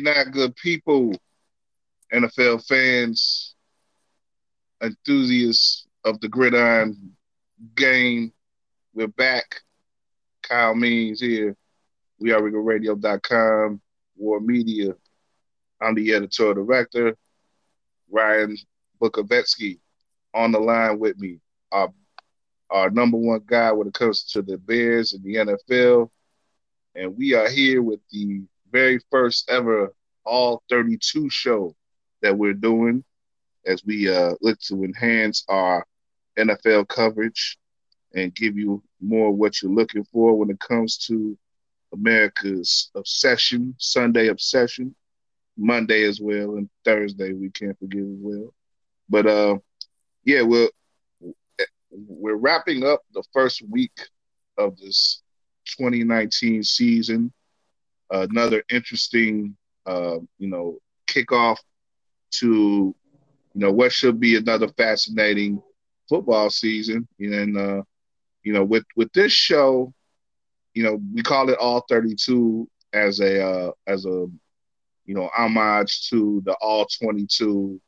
now, good people, NFL fans, enthusiasts of the gridiron game. We're back. Kyle Means here. We are Radio.com, War Media. I'm the editorial director. Ryan Bukovetsky on the line with me. Our, our number one guy when it comes to the Bears and the NFL. And we are here with the very first ever All 32 show that we're doing as we uh, look to enhance our NFL coverage and give you more what you're looking for when it comes to America's obsession, Sunday obsession, Monday as well, and Thursday we can't forget as well. But uh, yeah, we're we're wrapping up the first week of this 2019 season. Another interesting, uh, you know, kickoff to you know what should be another fascinating football season. And uh, you know, with with this show, you know, we call it all 32 as a uh, as a you know homage to the all 22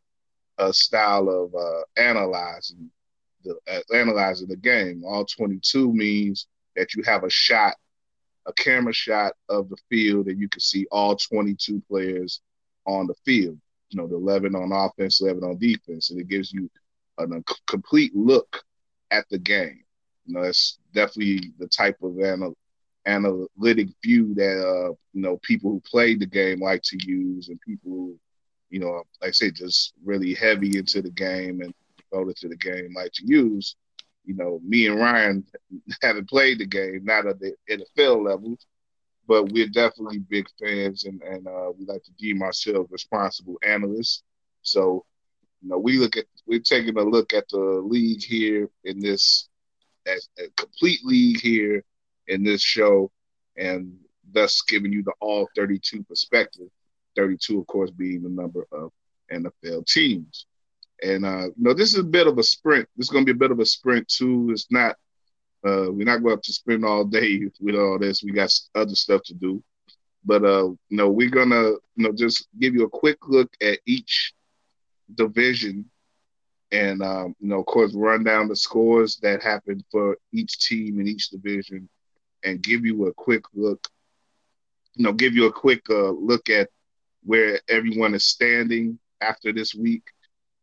uh, style of uh, analyzing the uh, analyzing the game. All 22 means that you have a shot, a camera shot of the field, and you can see all 22 players on the field. You know, the 11 on offense, 11 on defense, and it gives you a, complete look at the game. You know, it's definitely the type of anal- analytic view that uh, you know people who played the game like to use, and people who, you know, like I say, just really heavy into the game and devoted to the game like to use. You know, me and Ryan haven't played the game, not at the NFL level, but we're definitely big fans, and and uh, we like to deem ourselves responsible analysts. So, you know, we look at we're taking a look at the league here in this as a complete league here in this show, and thus giving you the all 32 perspective. 32, of course, being the number of NFL teams. And uh, you know, this is a bit of a sprint. This is going to be a bit of a sprint too. It's not. Uh, we're not going to spend all day with all this. We got other stuff to do. But uh, you know, we're gonna you know just give you a quick look at each division and um, you know, of course, run down the scores that happened for each team in each division, and give you a quick look. You know, give you a quick uh, look at where everyone is standing after this week,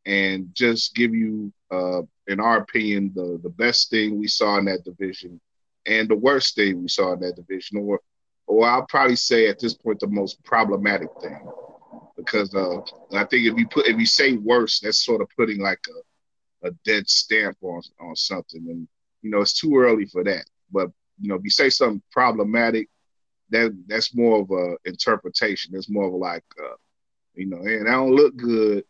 and just give you, uh, in our opinion, the the best thing we saw in that division, and the worst thing we saw in that division, or or I'll probably say at this point the most problematic thing because uh, I think if you put if you say worse, that's sort of putting like a, a dead stamp on on something, and you know it's too early for that. But you know, if you say something problematic, that that's more of a interpretation. It's more of like, uh, you know, and I don't look good,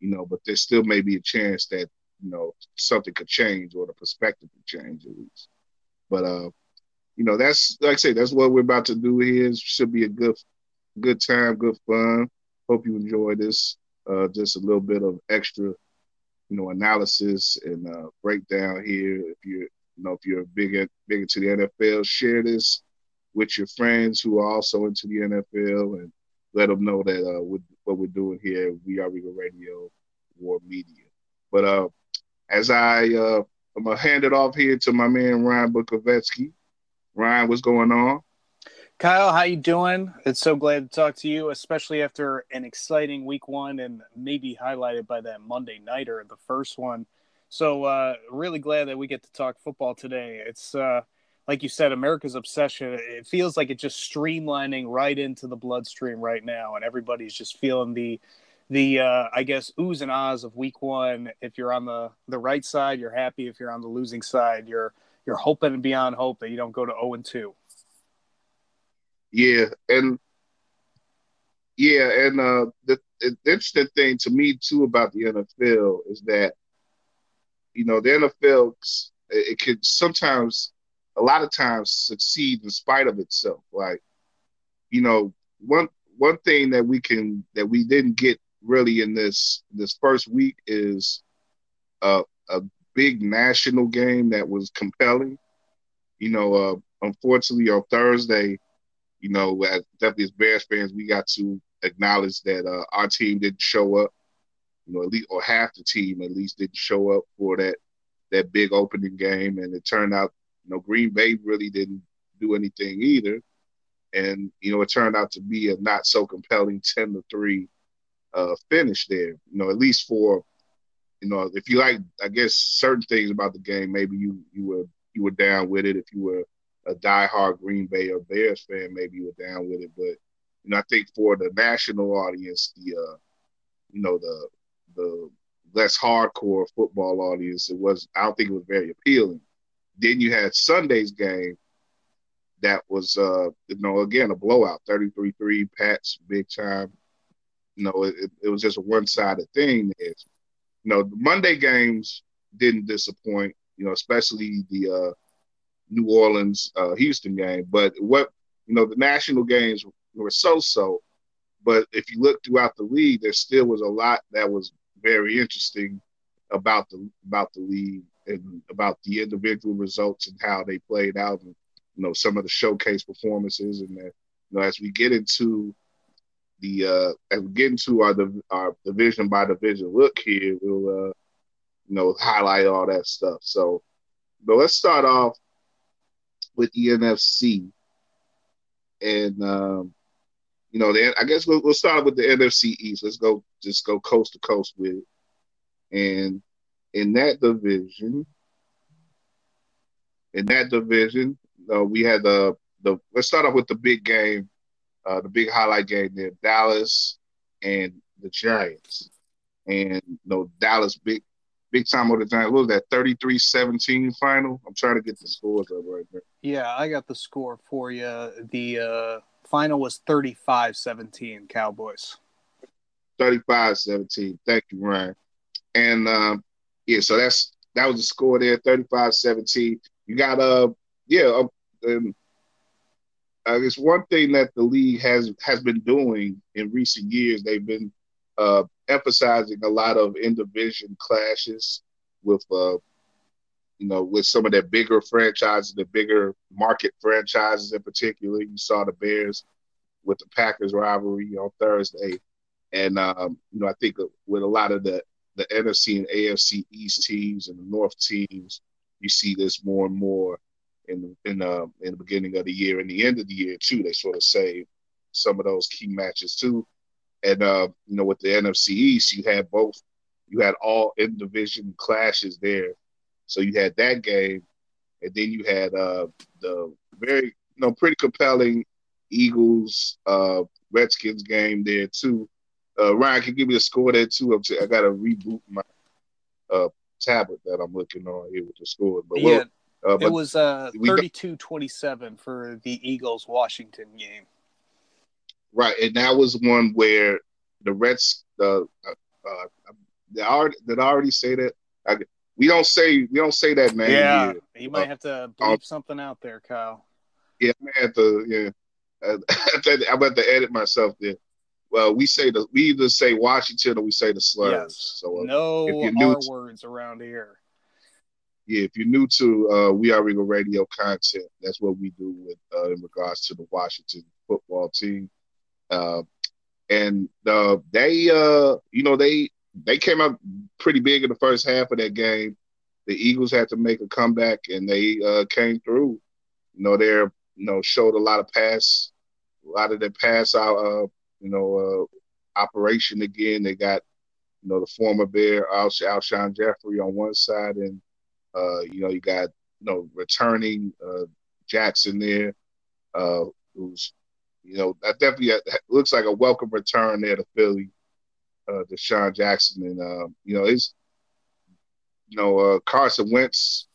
you know, but there still may be a chance that you know something could change or the perspective could change at least. But uh, you know, that's like I say, that's what we're about to do here. It should be a good good time, good fun. Hope you enjoy this. Uh, just a little bit of extra, you know, analysis and uh, breakdown here. If you're, you know, if you're big big into the NFL, share this with your friends who are also into the NFL and let them know that uh, what we're doing here, we are Regal Radio, War Media. But uh, as I, uh, I'm gonna hand it off here to my man Ryan Bukovetsky. Ryan, what's going on? Kyle, how you doing? It's so glad to talk to you, especially after an exciting week one and maybe highlighted by that Monday nighter, the first one. So uh, really glad that we get to talk football today. It's uh, like you said, America's obsession. It feels like it's just streamlining right into the bloodstream right now, and everybody's just feeling the the uh, I guess oohs and ahs of week one. If you're on the the right side, you're happy. If you're on the losing side, you're you're hoping beyond hope that you don't go to zero oh and two. Yeah, and yeah, and uh, the, the interesting thing to me too about the NFL is that you know the NFL it, it could sometimes, a lot of times, succeed in spite of itself. Like, you know, one one thing that we can that we didn't get really in this this first week is a a big national game that was compelling. You know, uh, unfortunately on Thursday, you know, as definitely as Bears fans, we got to acknowledge that uh, our team didn't show up. You know, at least or half the team at least didn't show up for that that big opening game, and it turned out you know Green Bay really didn't do anything either, and you know it turned out to be a not so compelling ten to three uh, finish there. You know, at least for you know if you like, I guess certain things about the game, maybe you you were you were down with it. If you were a diehard Green Bay or Bears fan, maybe you were down with it. But you know, I think for the national audience, the uh, you know the the less hardcore football audience, it was I don't think it was very appealing. Then you had Sunday's game that was uh you know again a blowout 33-3 Pats big time you know it, it was just a one-sided thing it's, you know the Monday games didn't disappoint you know especially the uh New Orleans uh, Houston game. But what you know, the national games were so so. But if you look throughout the league, there still was a lot that was very interesting about the about the league and about the individual results and how they played out, and you know some of the showcase performances. And you know, as we get into the uh, as we get into our our division by division look here, we'll uh, you know highlight all that stuff. So, but let's start off with the NFC, and um, you know, the, I guess we'll, we'll start with the NFC East. Let's go, just go coast to coast with it. And in that division, in that division, uh, we had the the. Let's start off with the big game, uh, the big highlight game there, Dallas and the Giants. And you know, Dallas big big time of the time. What was that 33-17 final? I'm trying to get the scores up right there. Yeah, I got the score for you. The uh, final was 35-17 Cowboys. 35-17. Thank you, Ryan. And um, yeah, so that's that was the score there, 35-17. You got uh yeah, uh, um, uh, it's one thing that the league has has been doing in recent years. They've been uh, emphasizing a lot of in-division clashes with, uh, you know, with some of their bigger franchises, the bigger market franchises in particular. You saw the Bears with the Packers rivalry on Thursday, and um, you know, I think with a lot of the the NFC and AFC East teams and the North teams, you see this more and more in in uh, in the beginning of the year and the end of the year too. They sort of save some of those key matches too. And uh, you know, with the NFC East, you had both. You had all in division clashes there. So you had that game, and then you had uh, the very, you know, pretty compelling Eagles uh, Redskins game there too. Uh, Ryan can give me a score there too. I'm t- I got to reboot my uh, tablet that I'm looking on here with the score. But yeah, uh, it was uh, 32-27 for the Eagles Washington game. Right, and that was one where the Reds, uh, uh, uh did I already, did I already say that? I, we don't say we don't say that name. Yeah, here. you might uh, have to bleep something out there, Kyle. Yeah, I may have to. Yeah, I'm about to edit myself there. Well, we say the we either say Washington or we say the slurs. Yes. So uh, no if you're new R to, words around here. Yeah, if you're new to uh, We Are Regal Radio content, that's what we do with uh, in regards to the Washington football team. Uh, and uh, they, uh, you know, they they came out pretty big in the first half of that game. The Eagles had to make a comeback, and they uh, came through. You know, they're you know showed a lot of pass, a lot of their pass out, uh, you know, uh, operation again. They got you know the former Bear Al- Alshon Jeffery on one side, and uh, you know you got you know returning uh, Jackson there, uh, who's you know, that definitely looks like a welcome return there to Philly, uh, DeSean Jackson, and uh, you know, it's you know, uh, Carson Wentz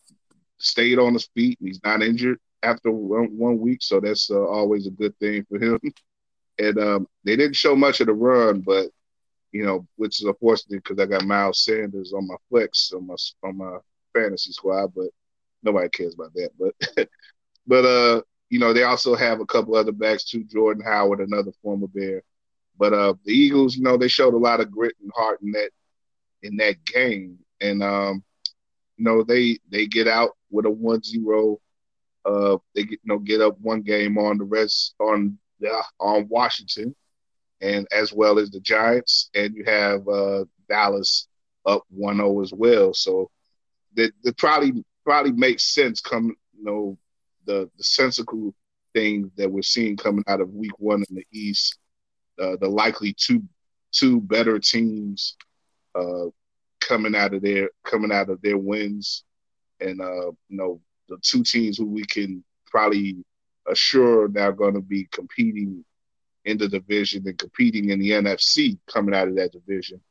stayed on his feet and he's not injured after one, one week, so that's uh, always a good thing for him. and um, they didn't show much of the run, but you know, which is unfortunate because I got Miles Sanders on my flex on my on my fantasy squad, but nobody cares about that. But but uh, you know, they also have a couple other backs too, Jordan Howard, another former Bear. But uh, the Eagles, you know, they showed a lot of grit and heart in that in that game, and um, you know, they they get out with a 1-0. Uh, they get you know get up one game on the rest on on Washington, and as well as the Giants, and you have uh, Dallas up 1-0 as well. So that, that probably probably makes sense. Come you know the the sensical thing that we're seeing coming out of Week One in the East, uh, the likely two two better teams uh, coming out of their coming out of their wins, and uh, you know the two teams who we can probably assure now going to be competing in the division and competing in the NFC coming out of that division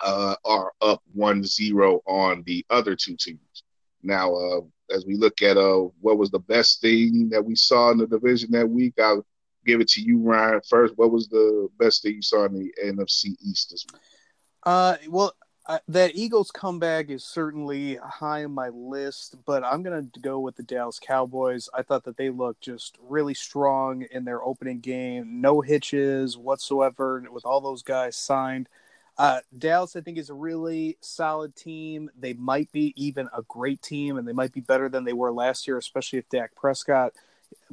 uh, are up 1-0 on the other two teams. Now, uh, as we look at uh, what was the best thing that we saw in the division that week, I'll give it to you, Ryan. First, what was the best thing you saw in the NFC East this week? Uh, well, uh, that Eagles comeback is certainly high on my list, but I'm going to go with the Dallas Cowboys. I thought that they looked just really strong in their opening game, no hitches whatsoever, with all those guys signed. Uh, Dallas, I think, is a really solid team. They might be even a great team, and they might be better than they were last year, especially if Dak Prescott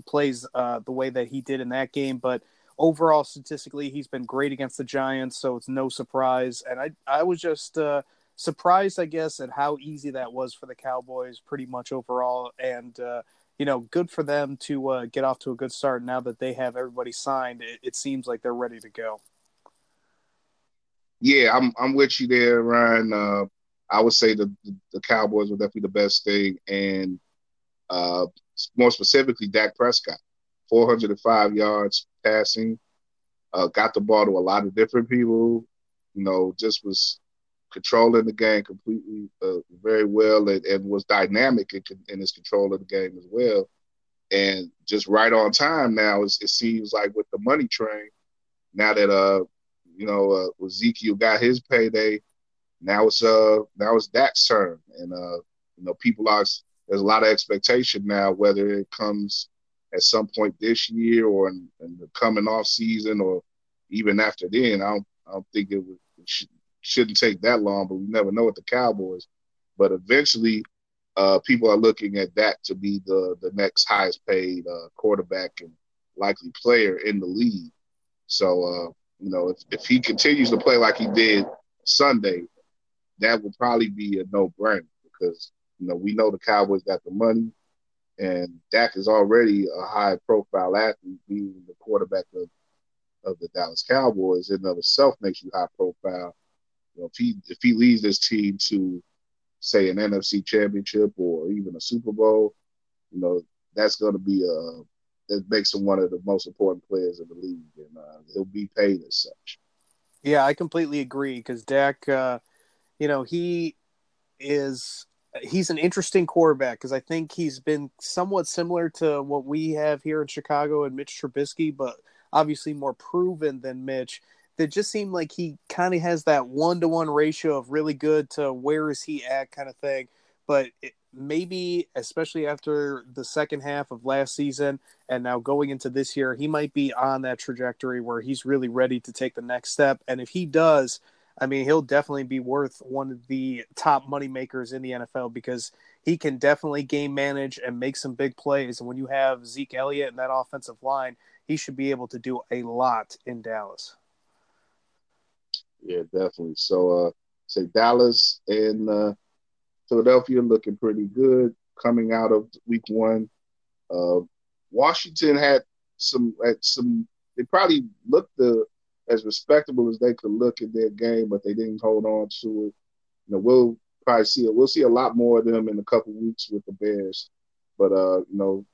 plays uh, the way that he did in that game. But overall, statistically, he's been great against the Giants, so it's no surprise. And I, I was just uh, surprised, I guess, at how easy that was for the Cowboys, pretty much overall. And uh, you know, good for them to uh, get off to a good start. Now that they have everybody signed, it, it seems like they're ready to go yeah, I'm I'm with you there, Ryan. Uh, I would say the, the, Cowboys were definitely the best thing, and uh, more specifically, Dak Prescott, 405 yards passing, uh, got the ball to a lot of different people. You know, just was controlling the game completely uh, very well, and, and was dynamic in, in, his control of the game as well, and just right on time. Now it seems like with the money train, now that uh you know, uh, Ezekiel got his payday. Now it's uh now it's Dak's turn, and uh you know people are there's a lot of expectation now whether it comes at some point this year or in, in the coming off season or even after then. I don't I don't think it, would, it should, shouldn't take that long, but we never know with the Cowboys. But eventually, uh, people are looking at that to be the the next highest paid uh, quarterback and likely player in the league. So uh, you know, if, if he continues to play like he did Sunday, that would probably be a no brainer because, you know, we know the Cowboys got the money and Dak is already a high profile athlete, being the quarterback of, of the Dallas Cowboys in and of itself makes you high profile. You know, if he if he leads this team to say an NFC championship or even a Super Bowl, you know, that's gonna be a that makes him one of the most important players in the league, and uh, he'll be paid as such. Yeah, I completely agree because Dak, uh, you know, he is he's an interesting quarterback because I think he's been somewhat similar to what we have here in Chicago and Mitch Trubisky, but obviously more proven than Mitch. That just seemed like he kind of has that one to one ratio of really good to where is he at kind of thing. But it, maybe, especially after the second half of last season and now going into this year, he might be on that trajectory where he's really ready to take the next step. And if he does, I mean, he'll definitely be worth one of the top money makers in the NFL because he can definitely game manage and make some big plays. And when you have Zeke Elliott and that offensive line, he should be able to do a lot in Dallas. Yeah, definitely. So, uh, say Dallas and uh, Philadelphia looking pretty good coming out of week one. Uh, Washington had some had some. They probably looked the, as respectable as they could look in their game, but they didn't hold on to it. You know, we'll probably see it. We'll see a lot more of them in a couple weeks with the Bears. But uh, you know,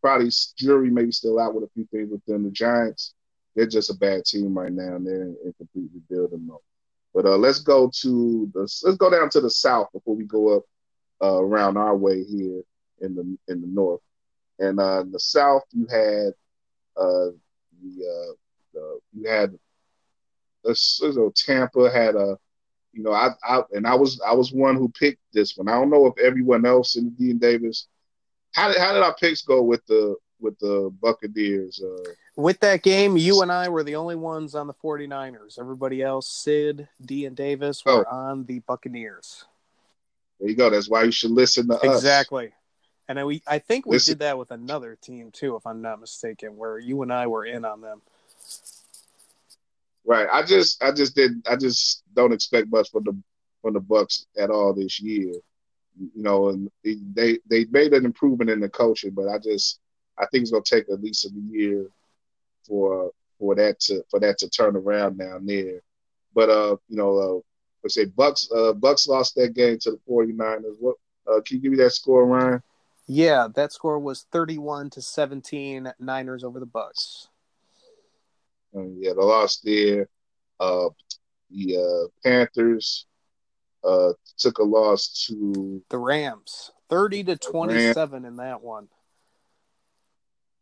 probably jury maybe still out with a few things with them. The Giants, they're just a bad team right now, and they're in, complete rebuilding mode. But uh, let's go to the let's go down to the south before we go up uh, around our way here in the in the north. And uh, in the south, you had uh, the, uh, you had uh, so Tampa had a you know I, I and I was I was one who picked this one. I don't know if everyone else in the Dean Davis. How did how did our picks go with the with the Buccaneers? Uh, with that game, you and I were the only ones on the 49ers. Everybody else, Sid, D, and Davis, were oh. on the Buccaneers. There you go. That's why you should listen to exactly. us. Exactly. And I, we, I think we listen. did that with another team too, if I'm not mistaken, where you and I were in on them. Right. I just I just didn't I just don't expect much from the from the Bucks at all this year. You know, and they they made an improvement in the coaching, but I just I think it's gonna take at least a year for for that to for that to turn around down there. But uh, you know, uh let's say Bucks uh Bucks lost that game to the 49ers. What uh can you give me that score, Ryan? Yeah, that score was 31 to 17 Niners over the Bucks. Um, yeah, the loss there. Uh, the uh, Panthers uh, took a loss to the Rams, 30 to 27 in that one.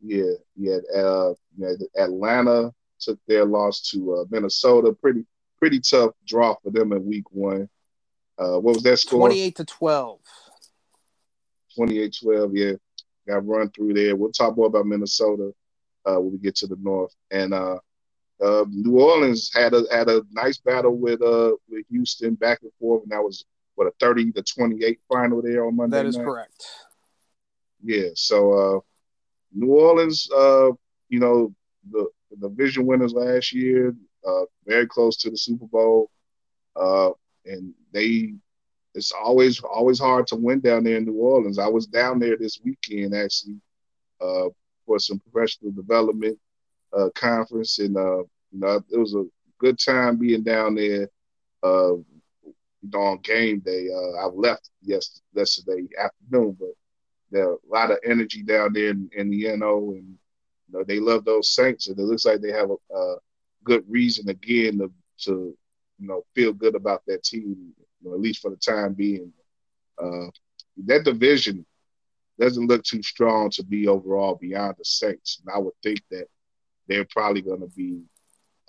Yeah, yeah. Uh, yeah, Atlanta took their loss to uh, Minnesota. Pretty, pretty tough draw for them in Week One. Uh, what was that score? 28 to 12. 28 12, yeah. Got run through there. We'll talk more about Minnesota uh, when we get to the north. And uh, uh, New Orleans had a had a nice battle with uh with Houston back and forth, and that was what a 30 to 28 final there on Monday. That is night. correct. Yeah, so uh, New Orleans, uh, you know, the, the division winners last year, uh, very close to the Super Bowl, uh, and they it's always always hard to win down there in New Orleans. I was down there this weekend actually uh, for some professional development uh, conference, and uh, it was a good time being down there. Uh, on game day, uh, I left yesterday, yesterday afternoon, but there a lot of energy down there in, in the NO, and you know they love those Saints, and it looks like they have a, a good reason again to to you know feel good about that team you know, at least for the time being. Uh, that division doesn't look too strong to be overall beyond the Saints, and I would think that they're probably going to be.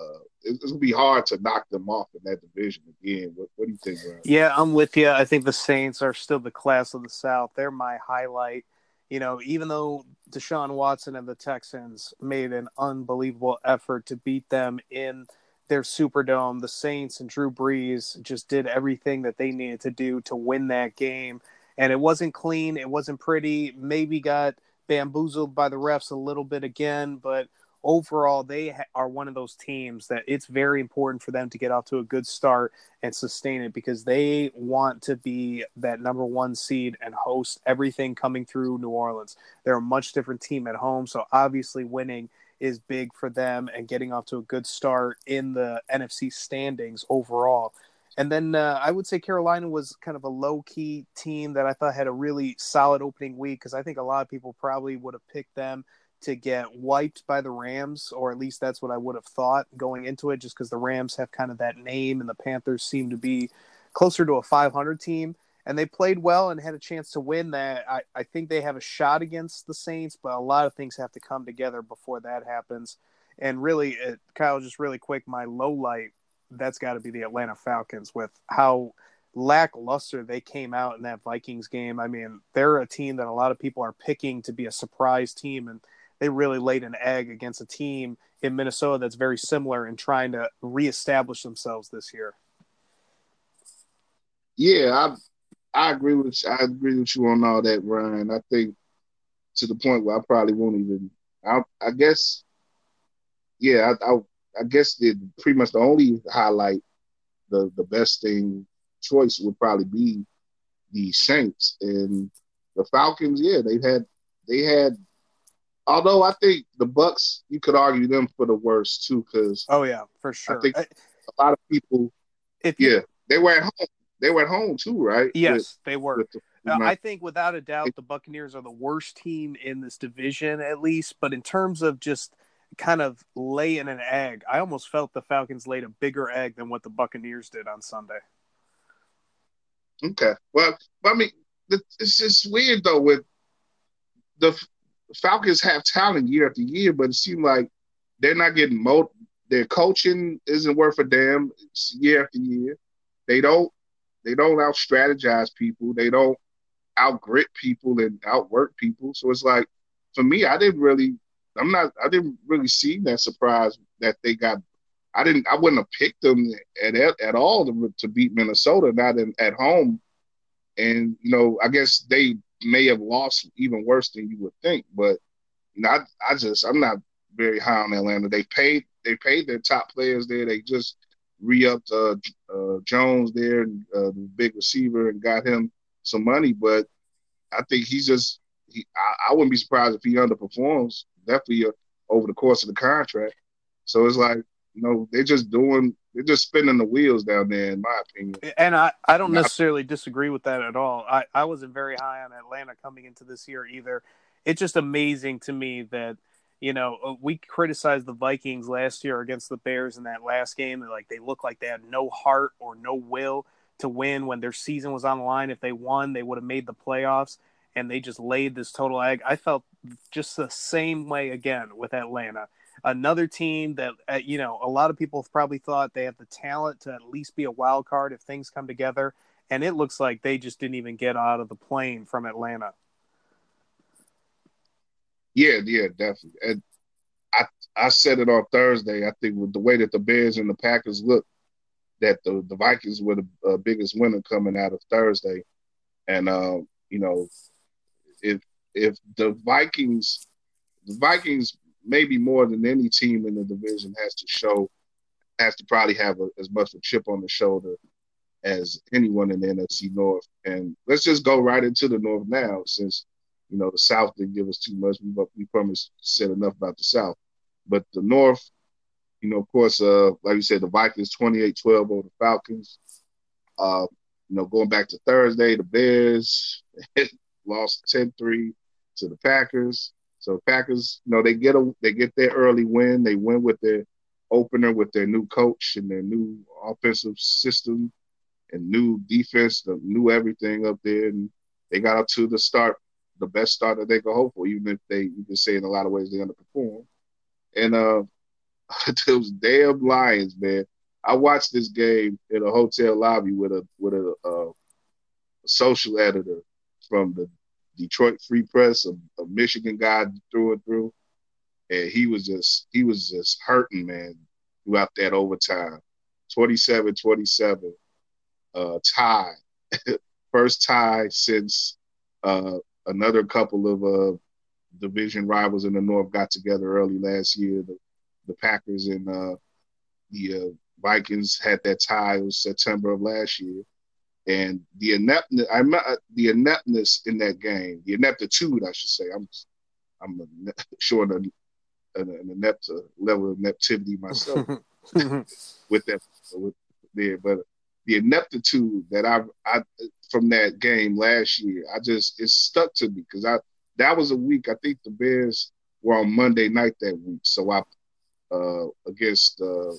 Uh, it's to be hard to knock them off in that division again. What, what do you think, Ryan? Yeah, I'm with you. I think the Saints are still the class of the South. They're my highlight. You know, even though Deshaun Watson and the Texans made an unbelievable effort to beat them in – their Superdome, the Saints and Drew Brees just did everything that they needed to do to win that game. And it wasn't clean, it wasn't pretty, maybe got bamboozled by the refs a little bit again, but overall they are one of those teams that it's very important for them to get off to a good start and sustain it because they want to be that number one seed and host everything coming through New Orleans. They're a much different team at home, so obviously winning is big for them and getting off to a good start in the NFC standings overall. And then uh, I would say Carolina was kind of a low key team that I thought had a really solid opening week because I think a lot of people probably would have picked them to get wiped by the Rams, or at least that's what I would have thought going into it, just because the Rams have kind of that name and the Panthers seem to be closer to a 500 team and they played well and had a chance to win that. I, I think they have a shot against the Saints, but a lot of things have to come together before that happens. And really, it, Kyle, just really quick, my low light, that's got to be the Atlanta Falcons with how lackluster they came out in that Vikings game. I mean, they're a team that a lot of people are picking to be a surprise team, and they really laid an egg against a team in Minnesota that's very similar in trying to reestablish themselves this year. Yeah, I agree with I agree with you on all that, Ryan. I think to the point where I probably won't even. I, I guess, yeah, I, I, I guess the pretty much the only highlight, the the best thing choice would probably be the Saints and the Falcons. Yeah, they've had they had. Although I think the Bucks, you could argue them for the worst too, because oh yeah, for sure. I think I, a lot of people, if you, yeah, they were at home they were at home too, right? Yes, with, they were. The, uh, I think without a doubt, the Buccaneers are the worst team in this division, at least. But in terms of just kind of laying an egg, I almost felt the Falcons laid a bigger egg than what the Buccaneers did on Sunday. Okay, well, I mean, it's just weird though. With the Falcons have talent year after year, but it seems like they're not getting mo. Their coaching isn't worth a damn year after year. They don't they don't out strategize people. They don't out grit people and outwork people. So it's like for me, I didn't really I'm not I didn't really see that surprise that they got I didn't I wouldn't have picked them at at, at all to, to beat Minnesota, not in, at home. And you know, I guess they may have lost even worse than you would think. But you know, I, I just I'm not very high on Atlanta. They paid they paid their top players there. They just re-upped uh, uh, Jones there, uh, the big receiver, and got him some money. But I think he's just. He, I, I wouldn't be surprised if he underperforms. Definitely uh, over the course of the contract. So it's like you know they're just doing they're just spinning the wheels down there, in my opinion. And I, I don't necessarily disagree with that at all. I, I wasn't very high on Atlanta coming into this year either. It's just amazing to me that, you know, uh, we criticized the Vikings last year against the Bears in that last game. Like they looked like they had no heart or no will to win when their season was on the line. If they won, they would have made the playoffs. And they just laid this total egg. I felt just the same way again with Atlanta another team that uh, you know a lot of people probably thought they have the talent to at least be a wild card if things come together and it looks like they just didn't even get out of the plane from Atlanta. Yeah, yeah, definitely. And I I said it on Thursday. I think with the way that the Bears and the Packers look, that the the Vikings were the uh, biggest winner coming out of Thursday, and uh, you know, if if the Vikings the Vikings maybe more than any team in the division has to show, has to probably have a, as much of a chip on the shoulder as anyone in the NFC North. And let's just go right into the North now, since you know the South didn't give us too much. We we promised said enough about the South, but the North, you know, of course, uh, like you said, the Vikings 28-12 over the Falcons. Uh, you know, going back to Thursday, the Bears lost 10-3 to the Packers. So Packers, you know, they get a they get their early win. They win with their opener with their new coach and their new offensive system and new defense, the new everything up there. And they got up to the start, the best start that they could hope for, even if they you can say in a lot of ways they underperform. And uh those damn Lions, man. I watched this game in a hotel lobby with a with a, uh, a social editor from the Detroit Free Press, a, a Michigan guy through and through, and he was just he was just hurting, man, throughout that overtime. 27-27, uh, tie, first tie since uh, another couple of uh, division rivals in the North got together early last year. The, the Packers and uh, the uh, Vikings had that tie. It was September of last year and the ineptness, I uh, the ineptness in that game, the ineptitude, I should say. I'm, I'm showing an, an inept level of ineptitude myself with that, with there. But the ineptitude that I, I from that game last year, I just it stuck to me because I that was a week. I think the Bears were on Monday night that week, so I uh, against uh,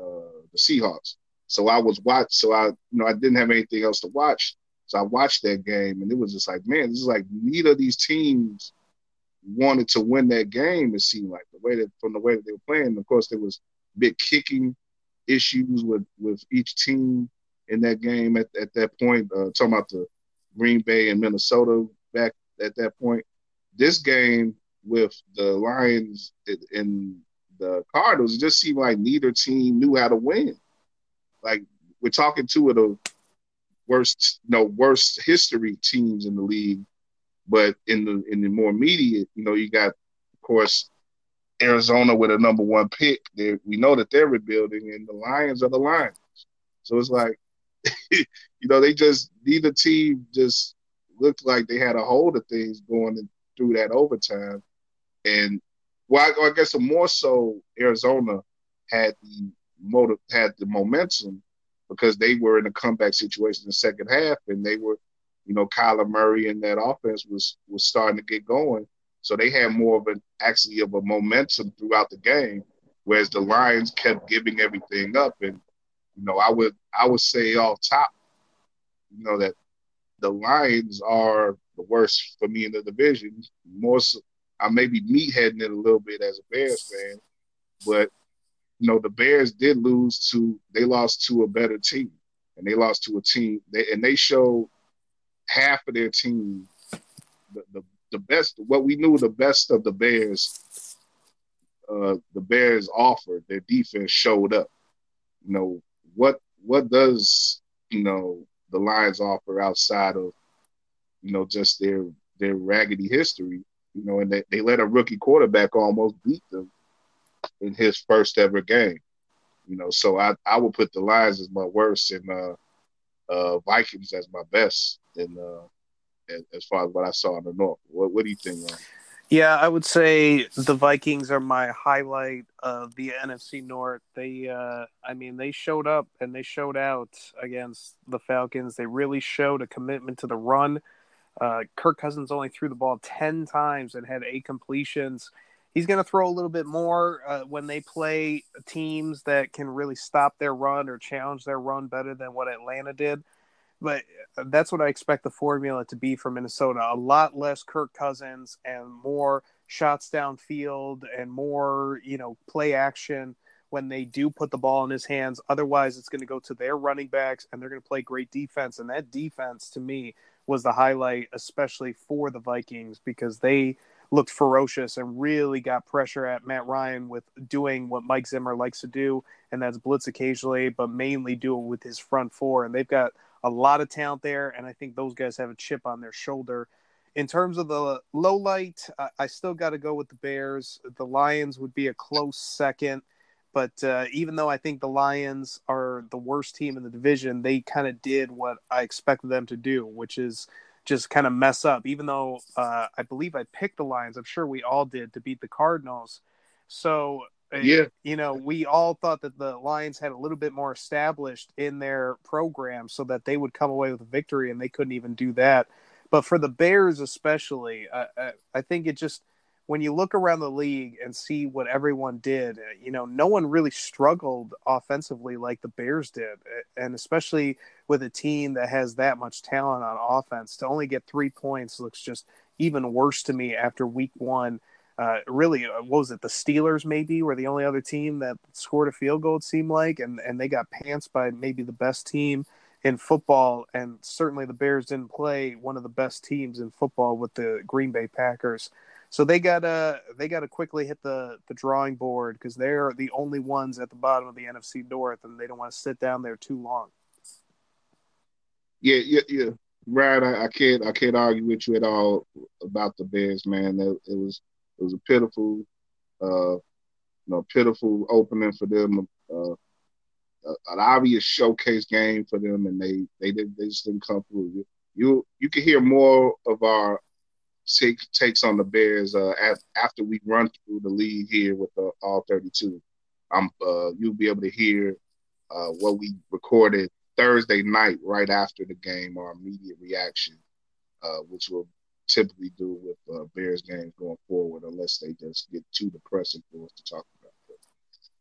uh, the Seahawks. So I was watch. So I, you know, I didn't have anything else to watch. So I watched that game, and it was just like, man, this is like neither of these teams wanted to win that game. It seemed like the way that from the way that they were playing. Of course, there was big kicking issues with with each team in that game at, at that point. Uh, talking about the Green Bay and Minnesota back at that point. This game with the Lions and the Cardinals, it just seemed like neither team knew how to win. Like we're talking two of the worst, you know, worst history teams in the league. But in the in the more immediate, you know, you got, of course, Arizona with a number one pick. They, we know that they're rebuilding, and the Lions are the Lions. So it's like, you know, they just neither team just looked like they had a hold of things going through that overtime. And well, I, I guess more so Arizona had the motive had the momentum because they were in a comeback situation in the second half, and they were, you know, Kyler Murray and that offense was was starting to get going. So they had more of an actually of a momentum throughout the game, whereas the Lions kept giving everything up. And you know, I would I would say off top, you know, that the Lions are the worst for me in the division. More so, I may be meatheading it a little bit as a Bears fan, but you know, the Bears did lose to they lost to a better team, and they lost to a team, they, and they showed half of their team the, the the best what we knew the best of the Bears. Uh, the Bears offered their defense showed up. You know what what does you know the Lions offer outside of you know just their their raggedy history. You know, and they, they let a rookie quarterback almost beat them in his first ever game. You know, so I I would put the Lions as my worst and uh, uh, Vikings as my best. And uh, as far as what I saw in the North, what what do you think? Ryan? Yeah, I would say the Vikings are my highlight of the NFC North. They, uh, I mean, they showed up and they showed out against the Falcons. They really showed a commitment to the run. Uh, Kirk Cousins only threw the ball 10 times and had eight completions. He's going to throw a little bit more uh, when they play teams that can really stop their run or challenge their run better than what Atlanta did but uh, that's what I expect the formula to be for Minnesota. A lot less Kirk Cousins and more shots downfield and more, you know, play action when they do put the ball in his hands. Otherwise, it's going to go to their running backs and they're going to play great defense. And that defense, to me, was the highlight, especially for the Vikings, because they looked ferocious and really got pressure at Matt Ryan with doing what Mike Zimmer likes to do, and that's blitz occasionally, but mainly do it with his front four. And they've got a lot of talent there, and I think those guys have a chip on their shoulder. In terms of the low light, I, I still got to go with the Bears. The Lions would be a close second, but uh, even though I think the Lions are the worst team in the division, they kind of did what I expected them to do, which is just kind of mess up. Even though uh, I believe I picked the Lions, I'm sure we all did to beat the Cardinals. So yeah. You know, we all thought that the Lions had a little bit more established in their program so that they would come away with a victory, and they couldn't even do that. But for the Bears, especially, I, I, I think it just when you look around the league and see what everyone did, you know, no one really struggled offensively like the Bears did. And especially with a team that has that much talent on offense, to only get three points looks just even worse to me after week one uh, really, uh, what was it? The Steelers maybe were the only other team that scored a field goal. It seemed like, and and they got pants by maybe the best team in football, and certainly the Bears didn't play one of the best teams in football with the Green Bay Packers. So they got to they got to quickly hit the the drawing board because they're the only ones at the bottom of the NFC North, and they don't want to sit down there too long. Yeah, yeah, yeah. Right, I, I can't I can't argue with you at all about the Bears, man. It, it was it was a pitiful, uh, you know, pitiful opening for them. Uh, an obvious showcase game for them, and they they did they just didn't come through. You you can hear more of our take, takes on the Bears uh, after we run through the league here with uh, all 32. Um, uh, you'll be able to hear uh, what we recorded Thursday night right after the game, our immediate reaction, uh, which we'll typically do with uh, Bears games going forward, unless they just get too depressing for us to talk about.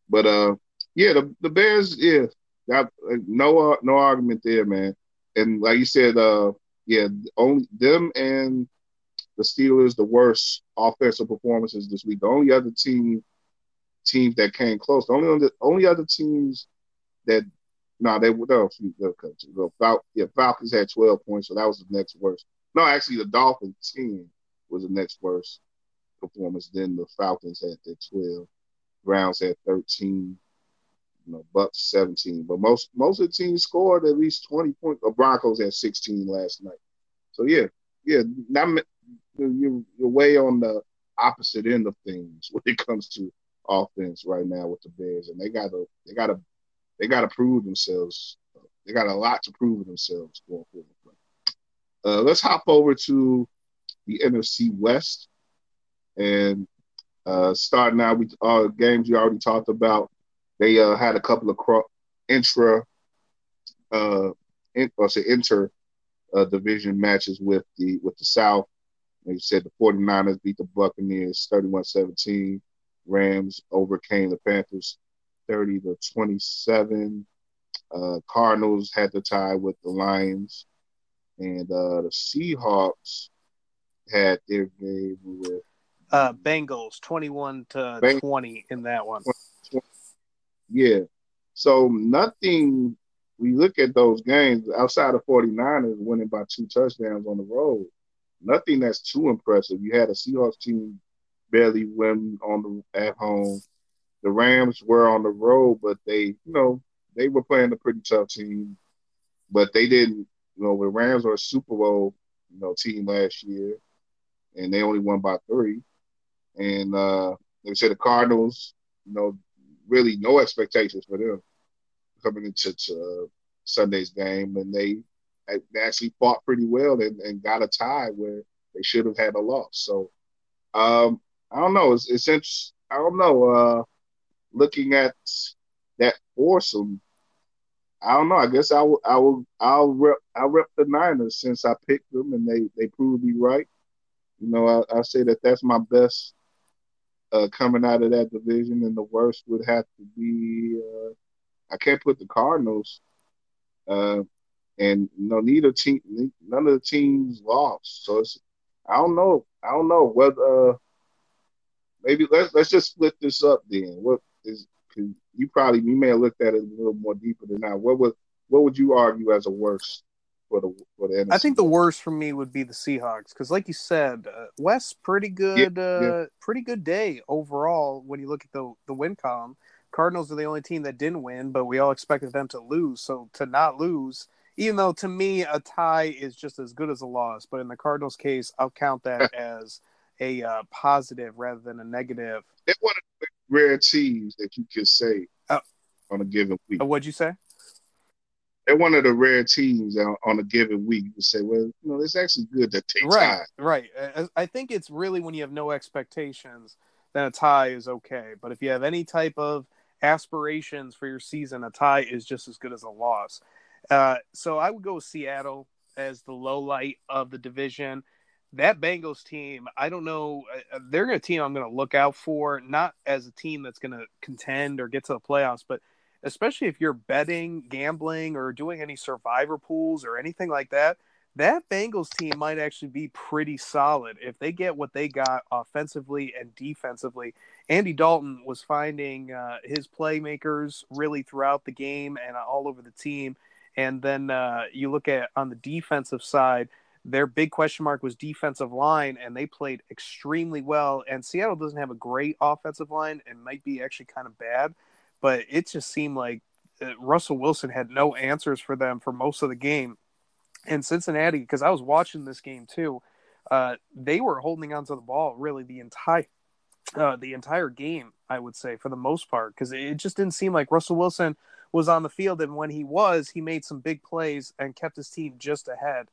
But uh, yeah, the, the Bears, yeah, got uh, no uh, no argument there, man. And like you said, uh, yeah, only them and the Steelers, the worst offensive performances this week. The only other team teams that came close, the only other, only other teams that no, they were no, the Fal- yeah, Falcons had twelve points, so that was the next worst. No, actually, the Dolphins team was the next worst performance. Then the Falcons had their 12, Browns had 13, you know, Bucks 17. But most most of the teams scored at least 20 points. The Broncos had 16 last night. So yeah, yeah, now you're, you're way on the opposite end of things when it comes to offense right now with the Bears, and they gotta they gotta they gotta prove themselves. They got a lot to prove themselves going forward. Uh, let's hop over to the NFC West and uh, starting out with uh, games you already talked about. They uh, had a couple of cro- intra, uh, in, or say inter uh, division matches with the with the South. Like you said, the 49ers beat the Buccaneers 31-17. Rams overcame the Panthers 30 to 27. Uh, Cardinals had the tie with the Lions and uh, the Seahawks had their game with uh, Bengals, twenty-one to Bengals. twenty in that one. Yeah, so nothing. We look at those games outside of 49ers winning by two touchdowns on the road. Nothing that's too impressive. You had a Seahawks team barely win on the at home. The Rams were on the road, but they, you know, they were playing a pretty tough team, but they didn't you know, the Rams were a Super Bowl, you know, team last year, and they only won by three. And uh, they said the Cardinals, you know, really no expectations for them coming into to, Sunday's game, and they, they actually fought pretty well and, and got a tie where they should have had a loss. So, um, I don't know. It's, it's. I don't know. Uh, looking at that foursome, I don't know. I guess I will. I will. I'll rep. I'll rep the Niners since I picked them and they they proved me right. You know, I, I say that that's my best uh, coming out of that division, and the worst would have to be. Uh, I can't put the Cardinals. Uh, and you know, neither team, none of the teams lost. So it's, I don't know. I don't know whether. Uh, maybe let's let's just split this up then. What is you probably you may have looked at it a little more deeper than that. What would what would you argue as a worst for the for the NFC? I think the worst for me would be the Seahawks because, like you said, uh, West pretty good, yeah, uh, yeah. pretty good day overall when you look at the the win column. Cardinals are the only team that didn't win, but we all expected them to lose. So to not lose, even though to me a tie is just as good as a loss, but in the Cardinals case, I'll count that as a uh, positive rather than a negative. They're one of the rare teams that you can say uh, on a given week. Uh, what'd you say? They're one of the rare teams on, a given week. You say, well, you know, it's actually good to take right, tie. Right. I think it's really when you have no expectations, then a tie is okay. But if you have any type of aspirations for your season, a tie is just as good as a loss. Uh, so I would go with Seattle as the low light of the division that Bengals team, I don't know. Uh, uh, they're a team I'm going to look out for, not as a team that's going to contend or get to the playoffs, but especially if you're betting, gambling, or doing any survivor pools or anything like that. That Bengals team might actually be pretty solid if they get what they got offensively and defensively. Andy Dalton was finding uh, his playmakers really throughout the game and all over the team. And then uh, you look at on the defensive side, their big question mark was defensive line, and they played extremely well. And Seattle doesn't have a great offensive line and might be actually kind of bad, but it just seemed like uh, Russell Wilson had no answers for them for most of the game. And Cincinnati, because I was watching this game too, uh, they were holding onto the ball really the entire uh, the entire game. I would say for the most part, because it just didn't seem like Russell Wilson was on the field, and when he was, he made some big plays and kept his team just ahead.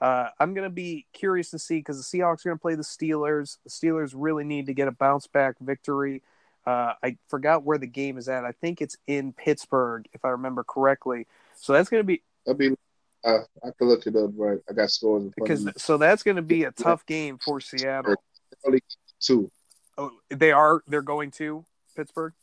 Uh, I'm going to be curious to see because the Seahawks are going to play the Steelers. The Steelers really need to get a bounce back victory. Uh, I forgot where the game is at. I think it's in Pittsburgh, if I remember correctly. So that's going to be. I mean, uh, I can look it up. Right, I got scores. because so that's going to be a tough game for Seattle. Two. Oh, they are. They're going to Pittsburgh.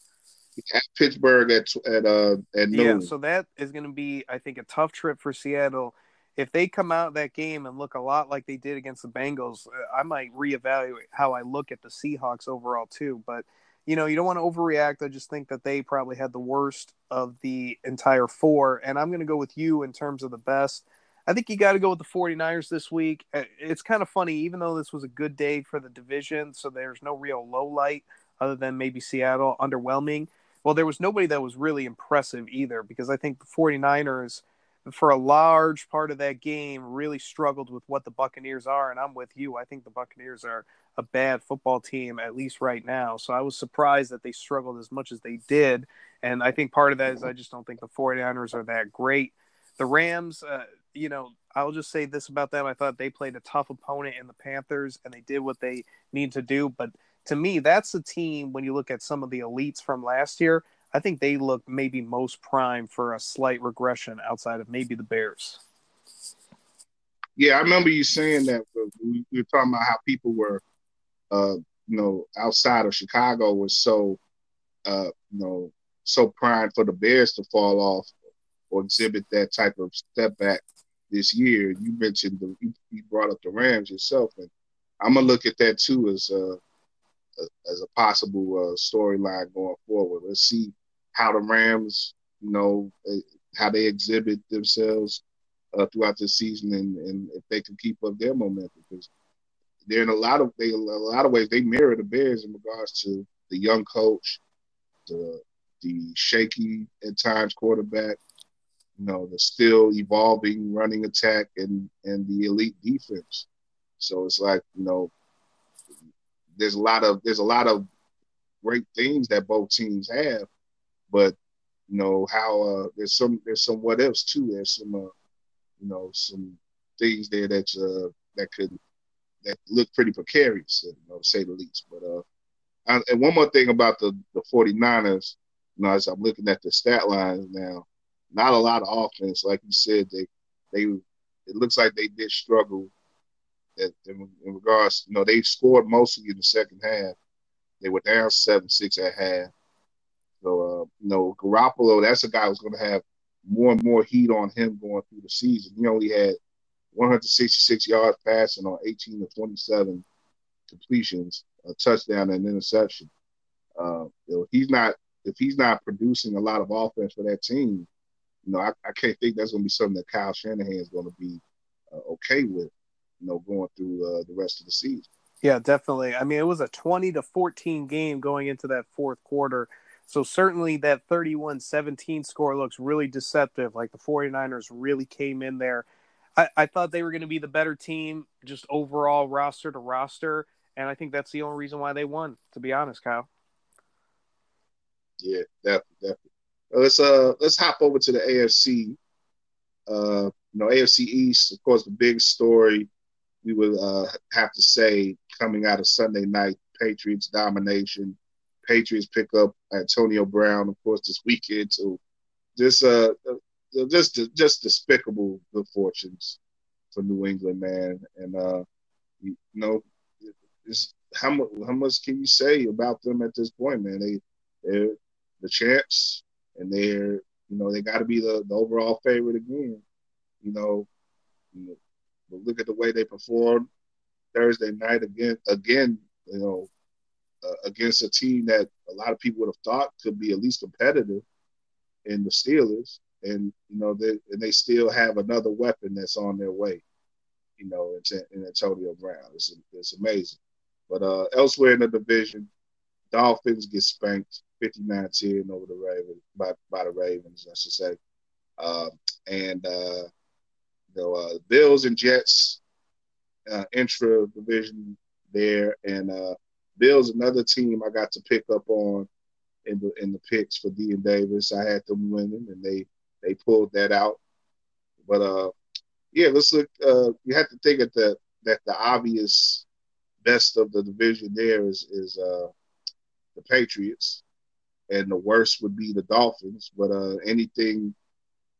At Pittsburgh at at uh at noon. Yeah, so that is going to be, I think, a tough trip for Seattle if they come out that game and look a lot like they did against the Bengals, uh, I might reevaluate how I look at the Seahawks overall too. But you know, you don't want to overreact. I just think that they probably had the worst of the entire four, and I'm going to go with you in terms of the best. I think you got to go with the 49ers this week. Uh, it's kind of funny, even though this was a good day for the division, so there's no real low light other than maybe Seattle underwhelming. Well, there was nobody that was really impressive either because I think the 49ers – for a large part of that game really struggled with what the Buccaneers are and I'm with you. I think the Buccaneers are a bad football team at least right now. So I was surprised that they struggled as much as they did and I think part of that is I just don't think the 49ers are that great. The Rams uh, you know, I'll just say this about them. I thought they played a tough opponent in the Panthers and they did what they need to do, but to me that's the team when you look at some of the elites from last year I think they look maybe most prime for a slight regression outside of maybe the Bears. Yeah, I remember you saying that we, were talking about how people were, uh, you know, outside of Chicago was so, uh, you know, so primed for the Bears to fall off or exhibit that type of step back this year. You mentioned the, you brought up the Rams yourself, and I'm gonna look at that too as a, as a possible uh, storyline going forward. Let's see how the Rams, you know, eh, how they exhibit themselves uh, throughout the season, and, and if they can keep up their momentum, because they're in a lot of they a lot of ways they mirror the Bears in regards to the young coach, the the shaky at times quarterback, you know, the still evolving running attack and and the elite defense. So it's like you know, there's a lot of there's a lot of great things that both teams have, but you know how uh, there's some there's some what ifs too. There's some uh, you know some things there that uh, that could that look pretty precarious, you know, to say the least. But uh, I, and one more thing about the the 49ers, you know, as I'm looking at the stat lines now, not a lot of offense. Like you said, they they it looks like they did struggle in, in regards. You know, they scored mostly in the second half. They were down seven six at half. So uh, you know, Garoppolo, that's a guy who's going to have more and more heat on him going through the season. He only had 166 yards passing on 18 to 27 completions, a touchdown and interception. Uh, you know, he's not if he's not producing a lot of offense for that team, you know, I, I can't think that's going to be something that Kyle Shanahan is going to be uh, okay with, you know, going through uh, the rest of the season. Yeah, definitely. I mean, it was a 20 to 14 game going into that fourth quarter. So certainly that 31-17 score looks really deceptive. Like the 49ers really came in there. I, I thought they were going to be the better team, just overall roster to roster, and I think that's the only reason why they won. To be honest, Kyle. Yeah, definitely, definitely. Let's uh let's hop over to the AFC. Uh, you know, AFC East, of course, the big story we would uh, have to say coming out of Sunday night, Patriots domination. Patriots pick up Antonio Brown, of course, this weekend. So just uh, just just despicable good fortunes for New England, man. And uh, you know, how much how much can you say about them at this point, man? They they're the champs, and they're you know they got to be the, the overall favorite again. You know, but look at the way they performed Thursday night again. Again, you know, uh, against a team that a lot of people would have thought could be at least competitive in the Steelers, and you know they and they still have another weapon that's on their way. You know, in, in Antonio Brown, it's it's amazing. But uh, elsewhere in the division, Dolphins get spanked 59-10 over the Ravens by, by the Ravens, I should say. Uh, and uh, uh, Bills and Jets uh, intra division there, and uh, Bills another team I got to pick up on in the in the picks for D and Davis. I had them winning, and they they pulled that out. But uh, yeah, let's look. Uh, you have to think at the that the obvious best of the division there is is uh, the Patriots, and the worst would be the Dolphins. But uh, anything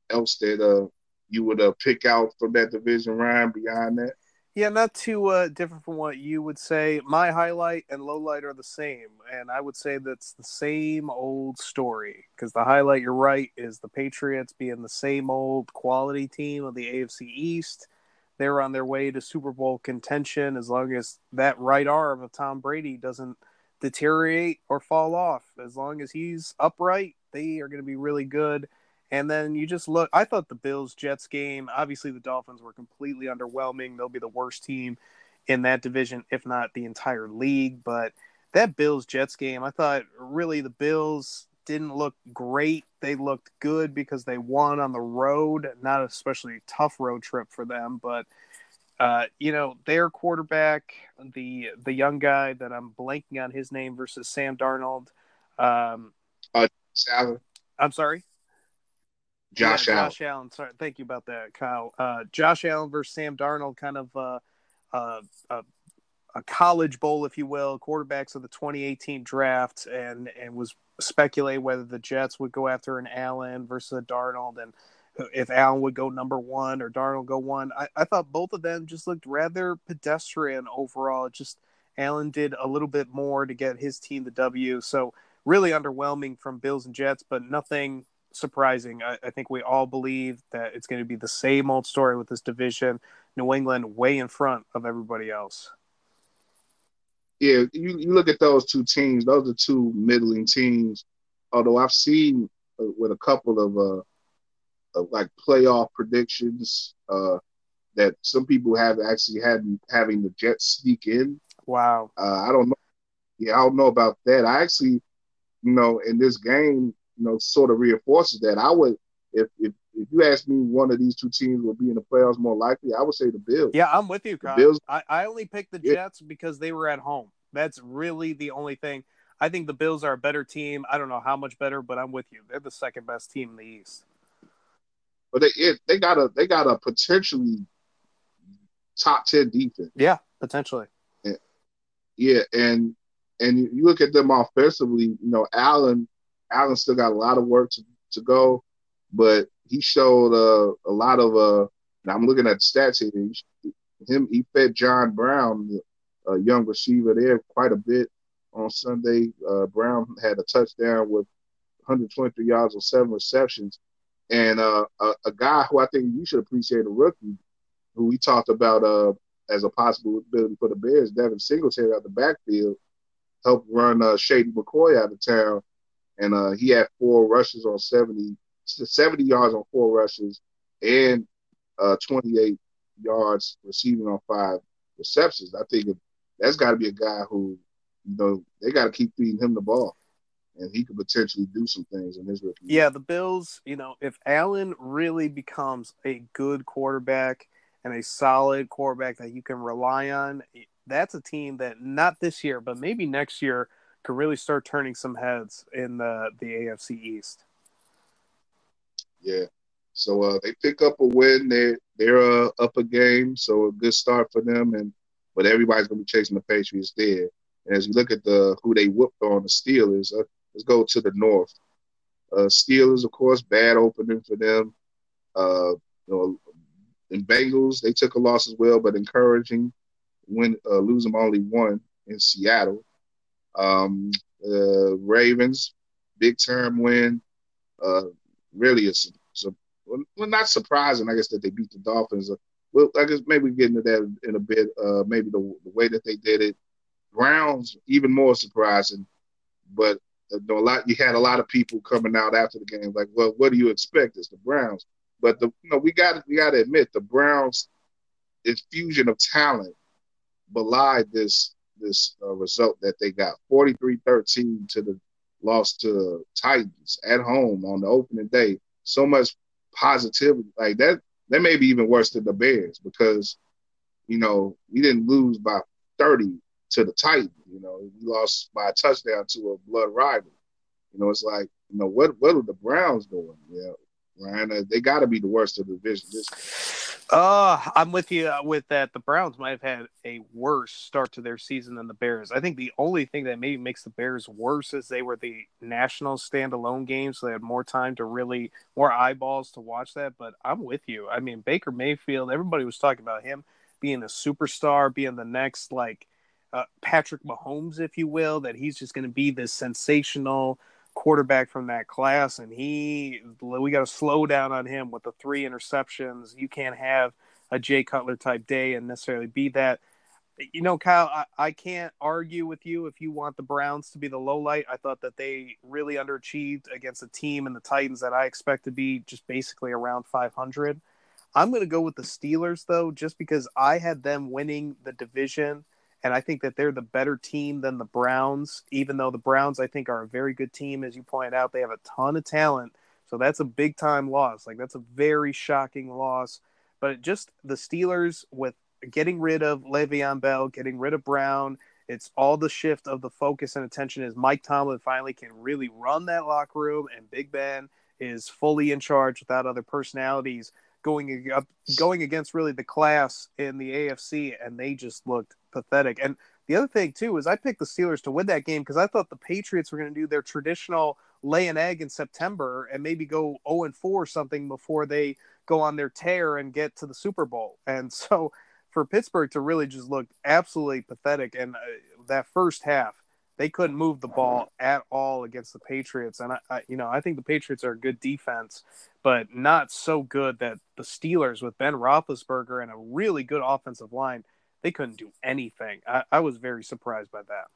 else that uh, you would uh, pick out from that division, Ryan, beyond that? Yeah, not too uh, different from what you would say. My highlight and low light are the same, and I would say that's the same old story. Because the highlight, you're right, is the Patriots being the same old quality team of the AFC East. They're on their way to Super Bowl contention as long as that right arm of Tom Brady doesn't deteriorate or fall off. As long as he's upright, they are going to be really good. And then you just look. I thought the Bills Jets game. Obviously, the Dolphins were completely underwhelming. They'll be the worst team in that division, if not the entire league. But that Bills Jets game, I thought really the Bills didn't look great. They looked good because they won on the road, not especially a tough road trip for them. But uh, you know, their quarterback, the the young guy that I'm blanking on his name versus Sam Darnold. Um, uh, I'm sorry. Josh yeah, Allen. Josh Allen. Sorry, thank you about that, Kyle. Uh, Josh Allen versus Sam Darnold, kind of uh, uh, uh, a college bowl, if you will, quarterbacks of the 2018 draft, and and was speculating whether the Jets would go after an Allen versus a Darnold, and if Allen would go number one or Darnold go one. I, I thought both of them just looked rather pedestrian overall. Just Allen did a little bit more to get his team the W. So really underwhelming from Bills and Jets, but nothing surprising. I, I, think we all believe that it's going to be the same old story with this division. New England way in front of everybody else. Yeah, you, you look at those two teams; those are two middling teams. Although I've seen uh, with a couple of, uh, of like playoff predictions uh, that some people have actually had having the Jets sneak in. Wow. Uh, I don't know. Yeah, I don't know about that. I actually, you know, in this game, you know, sort of reinforces that. I would, if if if you ask me, one of these two teams will be in the playoffs more likely. I would say the Bills. Yeah, I'm with you, Kyle. Bills. I, I only picked the Jets yeah. because they were at home. That's really the only thing. I think the Bills are a better team. I don't know how much better, but I'm with you. They're the second best team in the East. But they it, they got a they got a potentially top ten defense. Yeah, potentially. Yeah, yeah and and you look at them offensively. You know, Allen Allen still got a lot of work to, to go, but he showed uh, a lot of uh. I'm looking at the stats here. He, him he fed John Brown, a young receiver there, quite a bit on Sunday. Uh, Brown had a touchdown with 123 yards on seven receptions, and uh, a, a, guy who I think you should appreciate, a rookie, who we talked about uh, as a possible possibility for the Bears, Devin Singletary out the backfield, helped run uh, Shady McCoy out of town, and uh, he had four rushes on 70, 70 yards on four rushes, and uh, 28 yards receiving on five receptions. I think that's got to be a guy who, you know, they got to keep feeding him the ball, and he could potentially do some things in his rookie. Yeah, the Bills. You know, if Allen really becomes a good quarterback and a solid quarterback that you can rely on, that's a team that not this year, but maybe next year could really start turning some heads in the the AFC East. Yeah. So uh, they pick up a win. They they're uh, up a game, so a good start for them. And but everybody's gonna be chasing the Patriots there. And as you look at the who they whooped on the Steelers, uh, let's go to the North. Uh, Steelers, of course, bad opening for them. Uh, you know, and Bengals they took a loss as well, but encouraging win, uh, them only one in Seattle. Um, uh, Ravens, big time win. Uh, really, it's, a well, not surprising, I guess, that they beat the Dolphins. Uh, well, I guess maybe we get into that in a bit. Uh, maybe the, the way that they did it. Browns even more surprising, but uh, a lot you had a lot of people coming out after the game like, well, what do you expect? It's the Browns, but the you know we got we got to admit the Browns infusion of talent belied this this uh, result that they got 43-13 to the loss to Titans at home on the opening day. So much positivity like that. That may be even worse than the Bears because you know we didn't lose by 30 to the Titans. You know we lost by a touchdown to a blood rival. You know it's like you know what what are the Browns doing? Yeah, Ryan, uh, they got to be the worst of the division. Uh, I'm with you uh, with that. The Browns might have had a worse start to their season than the Bears. I think the only thing that maybe makes the Bears worse is they were the national standalone game, so they had more time to really more eyeballs to watch that. But I'm with you. I mean, Baker Mayfield. Everybody was talking about him being a superstar, being the next like uh, Patrick Mahomes, if you will. That he's just going to be this sensational quarterback from that class, and he we got to slow down on him with the three interceptions. You can't have a Jay Cutler type day and necessarily be that. You know, Kyle, I, I can't argue with you if you want the Browns to be the low light. I thought that they really underachieved against a team in the Titans that I expect to be just basically around 500. I'm going to go with the Steelers, though, just because I had them winning the division and I think that they're the better team than the Browns, even though the Browns, I think, are a very good team. As you pointed out, they have a ton of talent. So that's a big time loss. Like, that's a very shocking loss. But just the Steelers with getting rid of Le'Veon Bell, getting rid of Brown, it's all the shift of the focus and attention is Mike Tomlin finally can really run that locker room, and Big Ben is fully in charge without other personalities going up going against really the class in the AFC, and they just looked pathetic. And the other thing too is I picked the Steelers to win that game because I thought the Patriots were going to do their traditional lay an egg in September and maybe go 0 and 4 or something before they go on their tear and get to the Super Bowl. And so for Pittsburgh to really just look absolutely pathetic and uh, that first half they couldn't move the ball at all against the Patriots. And I, I, you know, I think the Patriots are a good defense, but not so good that the Steelers with Ben Roethlisberger and a really good offensive line, they couldn't do anything. I, I was very surprised by that.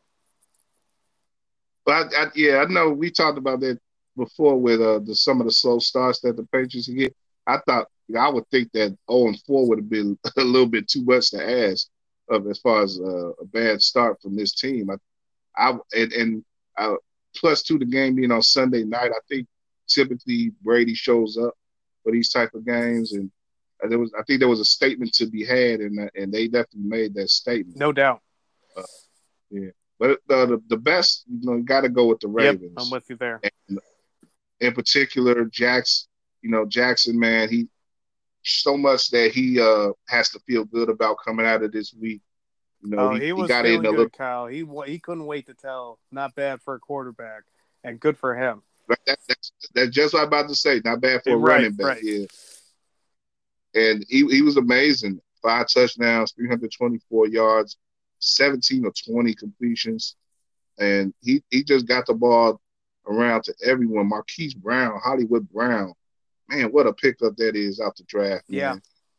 But I, yeah, I know we talked about that before with uh, the, some of the slow starts that the Patriots get. I thought I would think that 0 and 4 would have been a little bit too much to ask of as far as uh, a bad start from this team. I I and, and uh, plus two the game being on Sunday night. I think typically Brady shows up for these type of games, and uh, there was I think there was a statement to be had, and and they definitely made that statement. No doubt. Uh, yeah. But uh, the the best, you know, you got to go with the Ravens. Yep, I'm with you there. And in particular, Jackson. You know, Jackson, man, he so much that he uh has to feel good about coming out of this week. You know, oh, he, he was he got feeling good, Kyle. He he couldn't wait to tell. Not bad for a quarterback, and good for him. That, that's, that's just what I'm about to say. Not bad for a right, running back. Right. Yeah. And he, he was amazing. Five touchdowns, 324 yards, 17 or 20 completions. And he, he just got the ball around to everyone. Marquise Brown, Hollywood Brown. Man, what a pickup that is out the draft. Yeah.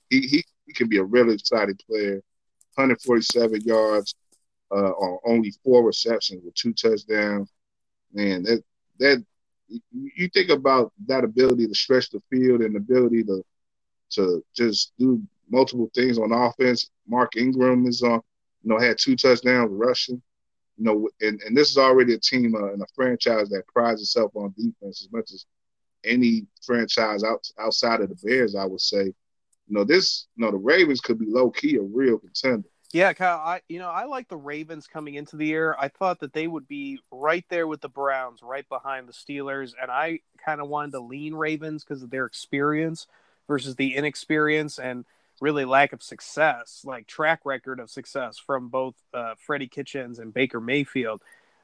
He, he, he can be a really exciting player. 147 yards uh, on only four receptions with two touchdowns. Man, that that you think about that ability to stretch the field and ability to to just do multiple things on offense. Mark Ingram is on, you know, had two touchdowns rushing. You know, and, and this is already a team uh, and a franchise that prides itself on defense as much as any franchise out, outside of the Bears, I would say. You know, this, you know, the Ravens could be low key a real contender. Yeah, Kyle, I you know, I like the Ravens coming into the year. I thought that they would be right there with the Browns, right behind the Steelers, and I kind of wanted to lean Ravens because of their experience versus the inexperience and really lack of success, like track record of success from both uh, Freddie Kitchens and Baker Mayfield.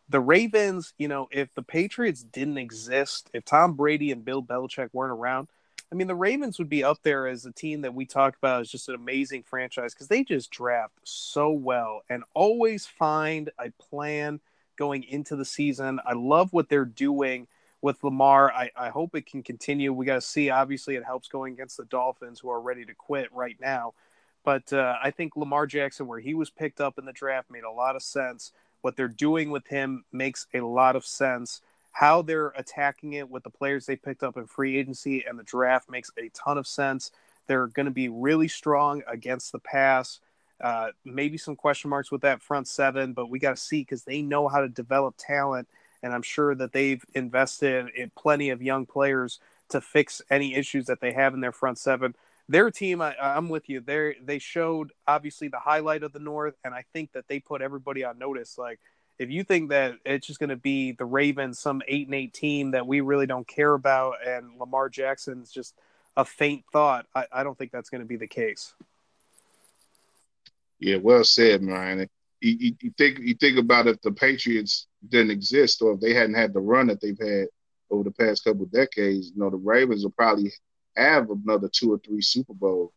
The Ravens, you know, if the Patriots didn't exist, if Tom Brady and Bill Belichick weren't around, I mean, the Ravens would be up there as a team that we talk about as just an amazing franchise because they just draft so well and always find a plan going into the season. I love what they're doing with Lamar. I, I hope it can continue. We got to see. Obviously, it helps going against the Dolphins, who are ready to quit right now. But uh, I think Lamar Jackson, where he was picked up in the draft, made a lot of sense. What they're doing with him makes a lot of sense how they're attacking it with the players they picked up in free agency and the draft makes a ton of sense. They're going to be really strong against the pass. Uh, maybe some question marks with that front seven, but we got to see because they know how to develop talent, and I'm sure that they've invested in plenty of young players to fix any issues that they have in their front seven. Their team, I, I'm with you. They they showed obviously the highlight of the North, and I think that they put everybody on notice. Like if you think that it's just going to be the Ravens, some eight and eight team that we really don't care about, and Lamar Jackson's just a faint thought, I, I don't think that's going to be the case. Yeah, well said, Ryan. You, you, you, think you think about if the Patriots didn't exist, or if they hadn't had the run that they've had over the past couple decades, you know, the Ravens will probably have another two or three Super Bowls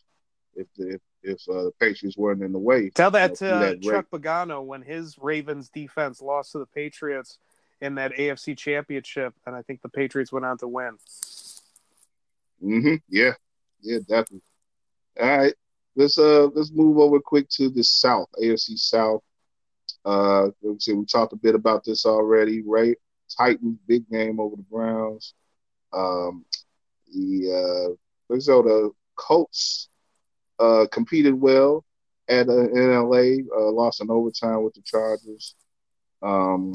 if the, if if uh, the Patriots weren't in the way. Tell that you know, to that Chuck Pagano when his Ravens defense lost to the Patriots in that AFC Championship, and I think the Patriots went on to win. Mm-hmm. Yeah, yeah, definitely. All right, let's uh let's move over quick to the South, AFC South. Uh, let's see, we talked a bit about this already, right? Titans big game over the Browns. Um, the uh, let's go to Colts uh, competed well at uh, in LA, uh, lost in overtime with the Chargers. Um,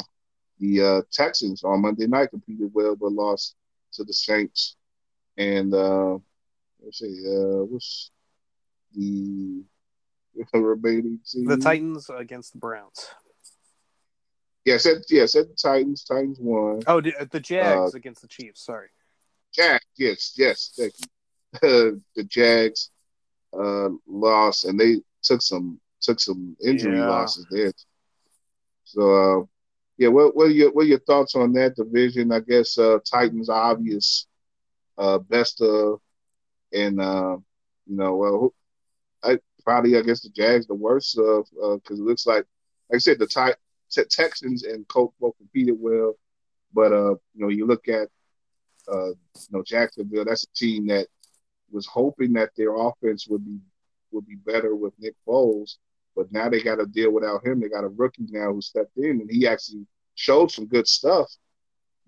the uh, Texans on Monday night competed well, but lost to the Saints. And uh, let's see, uh, what's the remaining team? The Titans against the Browns. Yes, yeah, yes, at the Titans. Titans won. Oh, the, the Jags uh, against the Chiefs. Sorry. Jags. Yes, yes. Thank you. the Jags uh, loss, and they took some took some injury yeah. losses there. So, uh, yeah, what what are your what are your thoughts on that division? I guess uh, Titans obvious uh, best of, and uh, you know, well, I probably I guess the Jags the worst of because uh, it looks like like I said the Ty- Texans and Colts both competed well, but uh, you know, you look at uh, you know Jacksonville, that's a team that was hoping that their offense would be would be better with Nick Foles, but now they got to deal without him. They got a rookie now who stepped in, and he actually showed some good stuff.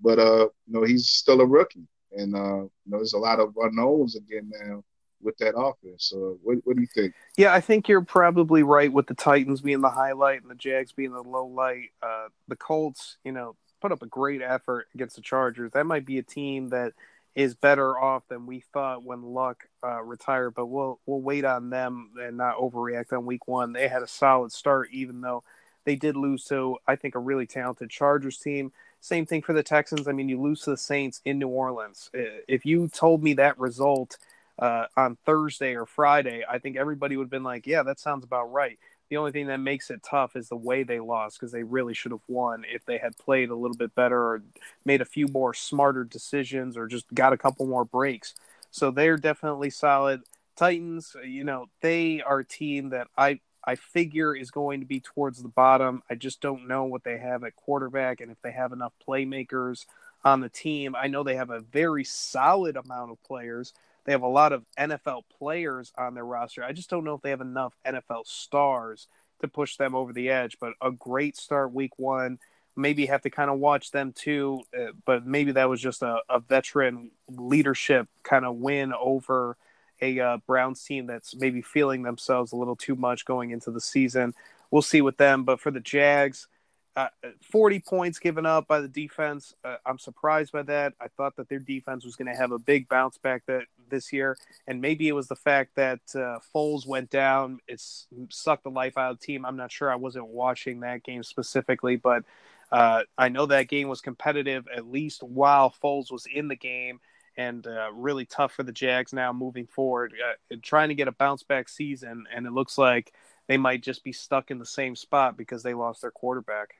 But uh, you know, he's still a rookie, and uh, you know, there's a lot of unknowns again now with that offense. So, what, what do you think? Yeah, I think you're probably right with the Titans being the highlight and the Jags being the low light. Uh, the Colts, you know, put up a great effort against the Chargers. That might be a team that is better off than we thought when Luck uh, retired. But we'll we'll wait on them and not overreact on week one. They had a solid start, even though they did lose to I think a really talented Chargers team. Same thing for the Texans. I mean, you lose to the Saints in New Orleans. If you told me that result uh, on Thursday or Friday, I think everybody would have been like, "Yeah, that sounds about right." The only thing that makes it tough is the way they lost because they really should have won if they had played a little bit better or made a few more smarter decisions or just got a couple more breaks. So they're definitely solid. Titans, uh, you know, they are a team that I I figure is going to be towards the bottom. I just don't know what they have at quarterback and if they have enough playmakers on the team. I know they have a very solid amount of players. They have a lot of NFL players on their roster. I just don't know if they have enough NFL stars to push them over the edge. But a great start week one. Maybe have to kind of watch them too, uh, but maybe that was just a, a veteran leadership kind of win over a uh, Browns team that's maybe feeling themselves a little too much going into the season. We'll see with them. But for the Jags, uh, 40 points given up by the defense. Uh, I'm surprised by that. I thought that their defense was going to have a big bounce back that this year, and maybe it was the fact that uh, Foles went down. It's sucked the life out of the team. I'm not sure. I wasn't watching that game specifically, but uh, I know that game was competitive at least while Foles was in the game and uh, really tough for the Jags now moving forward, uh, trying to get a bounce back season. And it looks like they might just be stuck in the same spot because they lost their quarterback.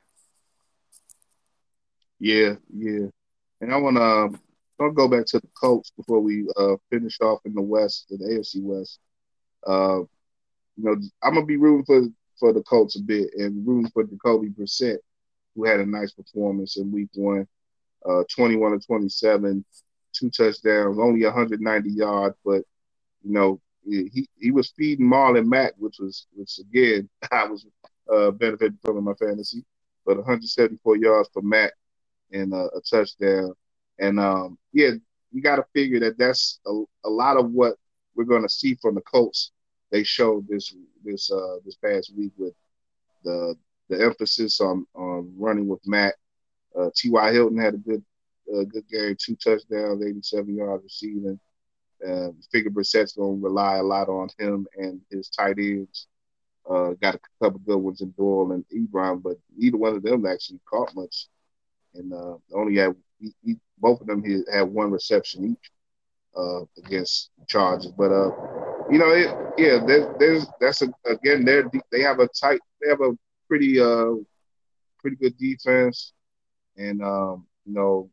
Yeah, yeah. And I want to I'll go back to the Colts before we uh, finish off in the West, in the AFC West. Uh, you know, I'm gonna be rooting for for the Colts a bit and rooting for Jacoby Brissett, who had a nice performance in Week One, uh, 21 to 27, two touchdowns, only 190 yards, but you know he he was feeding Marlon Mack, which was which again I was uh, benefiting from in my fantasy, but 174 yards for Mack and a, a touchdown, and um, yeah, you got to figure that that's a, a lot of what we're going to see from the Colts. They showed this this uh, this past week with the the emphasis on on running with Matt. Uh, T.Y. Hilton had a good uh, good game, two touchdowns, 87 yards receiving. Uh, figure Brissett's going to rely a lot on him and his tight ends. Uh, got a couple good ones in Doyle and Ebron, but neither one of them actually caught much. And uh, only had he, he, both of them had one reception each uh, against Chargers. But uh, you know, it, yeah, there, there's that's a, again they they have a tight, they have a pretty uh pretty good defense, and um, you know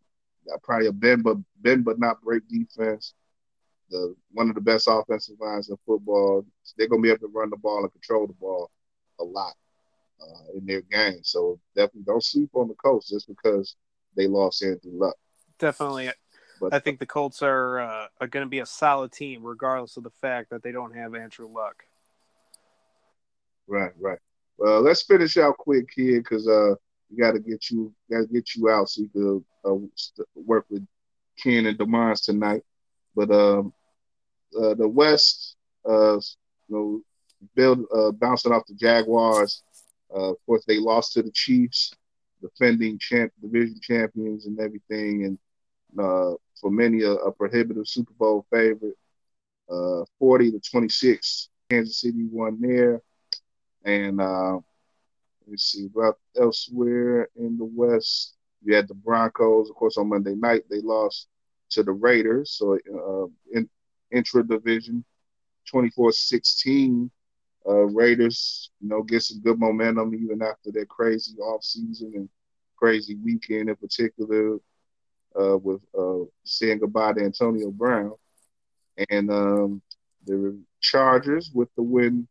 probably a bend but bend but not break defense. The one of the best offensive lines in football. They're gonna be able to run the ball and control the ball a lot uh, in their game. So definitely don't sleep on the Colts just because they lost Andrew Luck. Definitely. But, I think the Colts are uh, are going to be a solid team, regardless of the fact that they don't have Andrew Luck. Right, right. Well, let's finish out quick here because uh, we got to get you got to get you out so you can uh, work with Ken and Demars tonight. But um, uh, the West, uh, you know, build uh, bouncing off the Jaguars. Uh, of course, they lost to the Chiefs, defending champ, division champions, and everything, and uh, for many a, a, prohibitive Super Bowl favorite. Uh, 40 to 26, Kansas City won there, and uh, let's see, about elsewhere in the West, you had the Broncos. Of course, on Monday night they lost to the Raiders, so uh, in intra division, 24-16. Uh, Raiders, you know, get some good momentum even after their crazy off season and crazy weekend in particular, uh, with uh, saying goodbye to Antonio Brown, and um, the Chargers with the win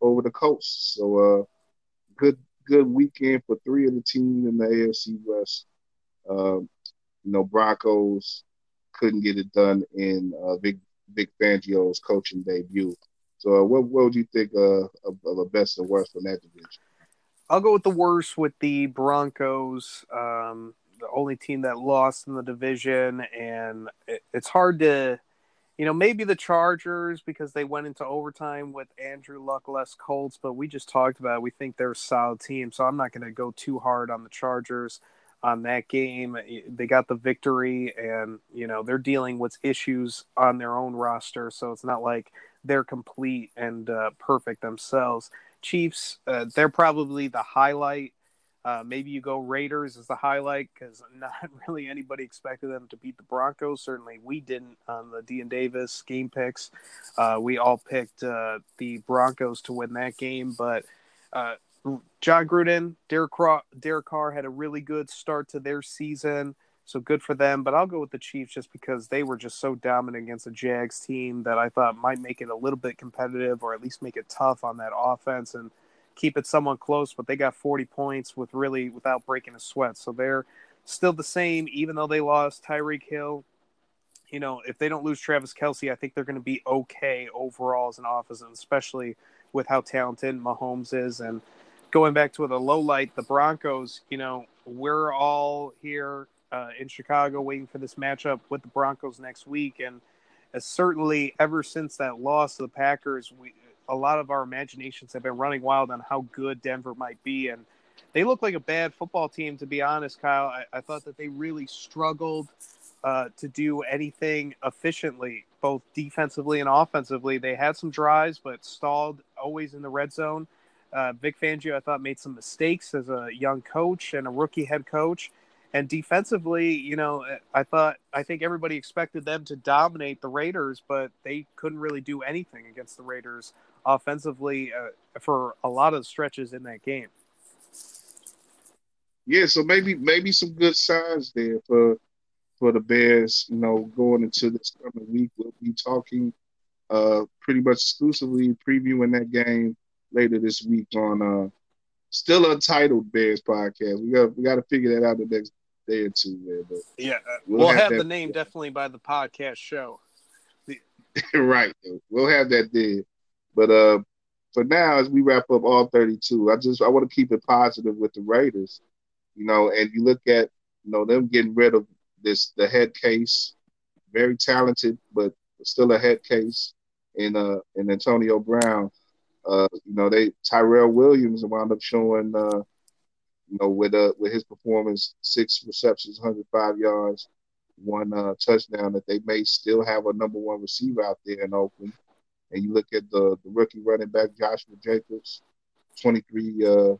over the Colts. So, uh, good good weekend for three of the teams in the AFC West. Um, you know, Broncos couldn't get it done in uh, Vic Vic Fangio's coaching debut. So, uh, what what would you think uh, of, of the best and worst from that division? I'll go with the worst with the Broncos. Um, the only team that lost in the division, and it, it's hard to, you know, maybe the Chargers because they went into overtime with Andrew Luck, less Colts. But we just talked about it. we think they're a solid team, so I'm not going to go too hard on the Chargers on that game. They got the victory, and you know they're dealing with issues on their own roster, so it's not like they're complete and uh, perfect themselves. Chiefs, uh, they're probably the highlight. Uh, maybe you go Raiders as the highlight because not really anybody expected them to beat the Broncos. Certainly, we didn't on the D and Davis game picks. Uh, we all picked uh, the Broncos to win that game, but uh, Jon Gruden, Derek Carr, Derek Carr had a really good start to their season. So good for them. But I'll go with the Chiefs just because they were just so dominant against the Jags team that I thought might make it a little bit competitive or at least make it tough on that offense and keep it somewhat close. But they got 40 points with really without breaking a sweat. So they're still the same, even though they lost Tyreek Hill. You know, if they don't lose Travis Kelce, I think they're going to be okay overall as an offense, and especially with how talented Mahomes is. And going back to the low light, the Broncos, you know, we're all here uh, in Chicago, waiting for this matchup with the Broncos next week. And uh, certainly, ever since that loss to the Packers, we a lot of our imaginations have been running wild on how good Denver might be. And they look like a bad football team, to be honest, Kyle. I, I thought that they really struggled uh, to do anything efficiently, both defensively and offensively. They had some drives, but stalled always in the red zone. Uh, Vic Fangio, I thought, made some mistakes as a young coach and a rookie head coach. And defensively, you know, I thought I think everybody expected them to dominate the Raiders, but they couldn't really do anything against the Raiders offensively uh, for a lot of stretches in that game. Yeah, so maybe maybe some good signs there for for the Bears. You know, going into this coming week, we'll be talking uh, pretty much exclusively previewing that game later this week on uh, still untitled Bears podcast. We got we got to figure that out the next day or two there. But yeah, uh, we'll, we'll have, have the name definitely by the podcast show. right, we'll have that there. But uh, for now, as we wrap up all 32, I just I want to keep it positive with the Raiders, you know. And you look at you know them getting rid of this the head case, very talented, but still a head case in uh in Antonio Brown. Uh, you know, they Tyrell Williams wound up showing uh, you know, with uh with his performance, six receptions, 105 yards, one uh, touchdown, that they may still have a number one receiver out there in Oakland. And you look at the the rookie running back Joshua Jacobs, 23 uh,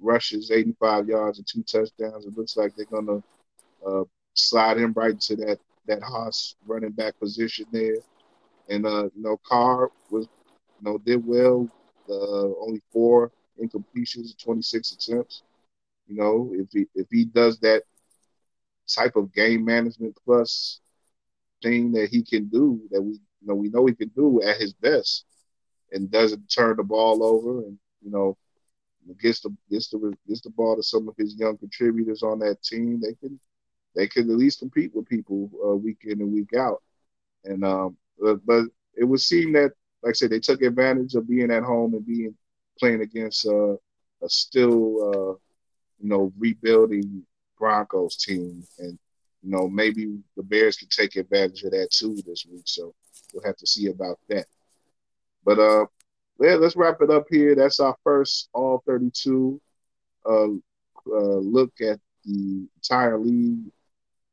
rushes, 85 yards, and two touchdowns. It looks like they're gonna uh, slide him right into that that Haas running back position there. And uh, you know, Carr was you know did well. Uh, only four incompletions, 26 attempts. You know, if he if he does that type of game management plus thing that he can do that we you know we know he can do at his best and doesn't turn the ball over and you know gets the gets the gets the ball to some of his young contributors on that team they can they can at least compete with people uh, week in and week out and um but, but it would seem that like I said they took advantage of being at home and being playing against uh, a still uh, you know, rebuilding Broncos team. And, you know, maybe the Bears can take advantage of that too this week. So we'll have to see about that. But uh yeah, let's wrap it up here. That's our first all 32 uh, uh look at the entire league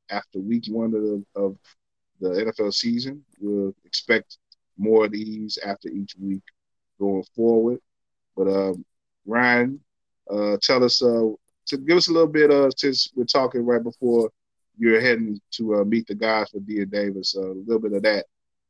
after week one of the, of the NFL season. We'll expect more of these after each week going forward. But um, Ryan, uh, tell us uh, to give us a little bit of since we're talking right before you're heading to uh, meet the guys for Dia Davis, uh, a little bit of that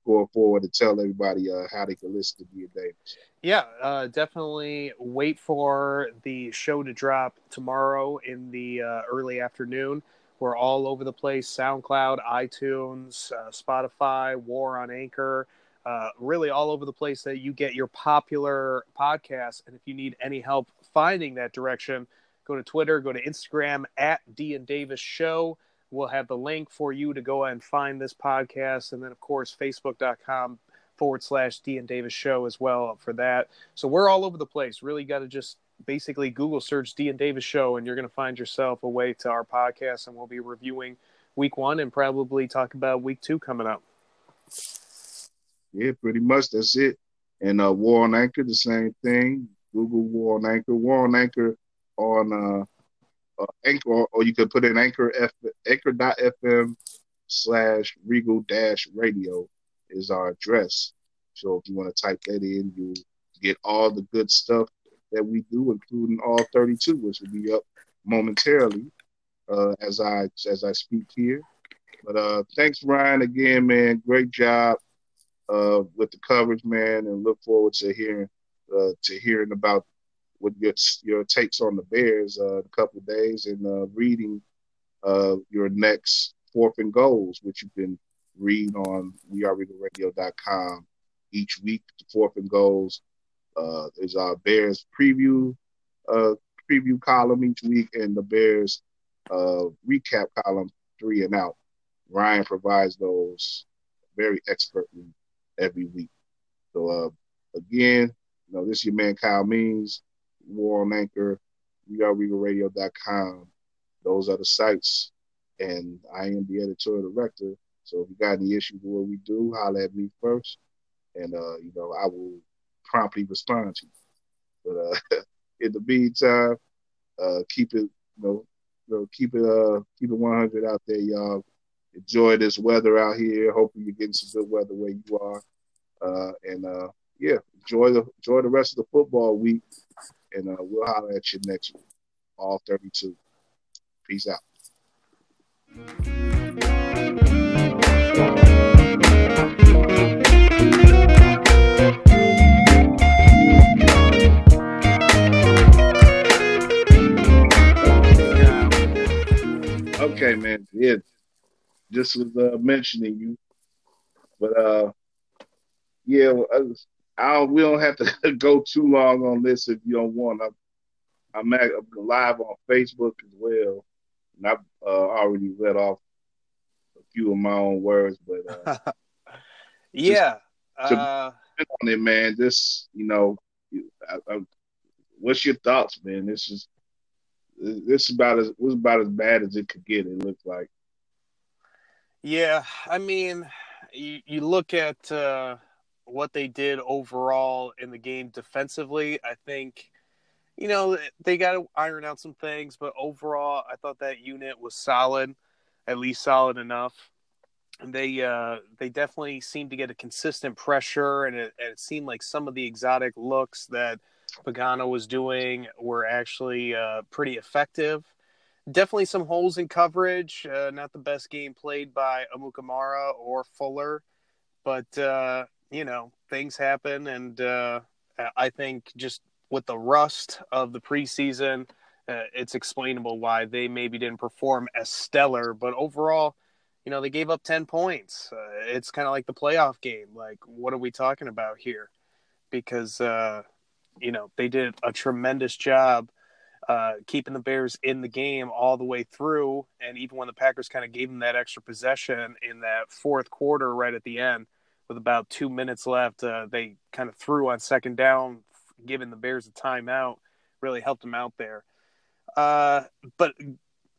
going forward to tell everybody uh, how they can listen to Dia Davis. Yeah, uh, definitely wait for the show to drop tomorrow in the uh, early afternoon. We're all over the place SoundCloud, iTunes, Spotify, War on Anchor. Uh, really all over the place that you get your popular podcasts. And if you need any help finding that direction, go to Twitter, go to Instagram at D and Davis Show. We'll have the link for you to go and find this podcast. And then, of course, facebook.com forward slash D and Davis Show as well for that. So we're all over the place. Really got to just basically Google search D and Davis Show, and you're going to find yourself a way to our podcast. And we'll be reviewing week one and probably talk about week two coming up. Yeah, pretty much. That's it. And uh, War on Anchor, the same thing. Google War on Anchor. War on Anchor on uh, uh, Anchor, or you could put in Anchor F Anchor.fm slash Regal dash Radio is our address. So if you want to type that in, you get all the good stuff that we do, including all 32, which will be up momentarily uh, as I as I speak here. But uh, thanks, Ryan, again, man. Great job uh, with the coverage, man, and look forward to hearing uh, to hearing about what your your takes on the Bears uh, a couple of days and uh, reading uh, your next fourth and goals, which you can read on wearereaderradio.com each week. The fourth and goals uh, is our Bears preview uh, preview column each week, and the Bears uh, recap column three and out. Ryan provides those very expertly every week. So uh, again, you know, this is your man Kyle Means, War on Anchor, wearereaderradio.com. Those are the sites, and I am the editorial director. So if you got any issues with what we do, holler at me first, and uh, you know I will promptly respond to you. But uh, in the meantime, uh, keep it, you know, you know, keep it, uh, keep it 100 out there, y'all. Enjoy this weather out here. Hopefully, you're getting some good weather where you are. Uh, and uh, yeah, enjoy the enjoy the rest of the football week. And uh, we'll holler at you next week. All 32. Peace out. Okay, man. Yeah, just was uh, mentioning you, but uh, yeah, I we don't have to go too long on this if you don't want. I'm, I'm, at, I'm live on Facebook as well, and I've uh, already let off a few of my own words, but uh, yeah, uh, on it, man. This, you know, I, I, what's your thoughts, man? This is this is about as was about as bad as it could get. It looked like. Yeah, I mean, you, you look at uh, what they did overall in the game defensively. I think, you know, they got to iron out some things, but overall, I thought that unit was solid, at least solid enough. And they uh, they definitely seemed to get a consistent pressure, and it, and it seemed like some of the exotic looks that Pagano was doing were actually uh, pretty effective. Definitely some holes in coverage. Uh, not the best game played by Amukamara or Fuller, but uh, you know things happen, and uh, I think just with the rust of the preseason, uh, it's explainable why they maybe didn't perform as stellar. But overall, you know they gave up ten points. Uh, it's kind of like the playoff game. Like, what are we talking about here? Because you know, they did a tremendous job uh, keeping the Bears in the game all the way through. And even when the Packers kind of gave them that extra possession in that fourth quarter, right at the end, with about two minutes left, uh, they kind of threw on second down, giving the Bears a timeout, really helped them out there. Uh, but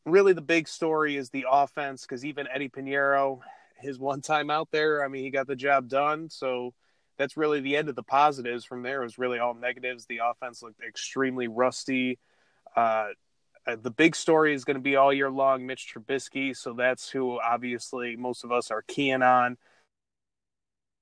really, the big story is the offense because even Eddie Piñeiro, his one time out there, I mean, he got the job done. So that's really the end of the positives. From there, it was really all negatives. The offense looked extremely rusty. Uh, uh the big story is going to be all year long Mitch Trubisky. So that's who obviously most of us are keying on.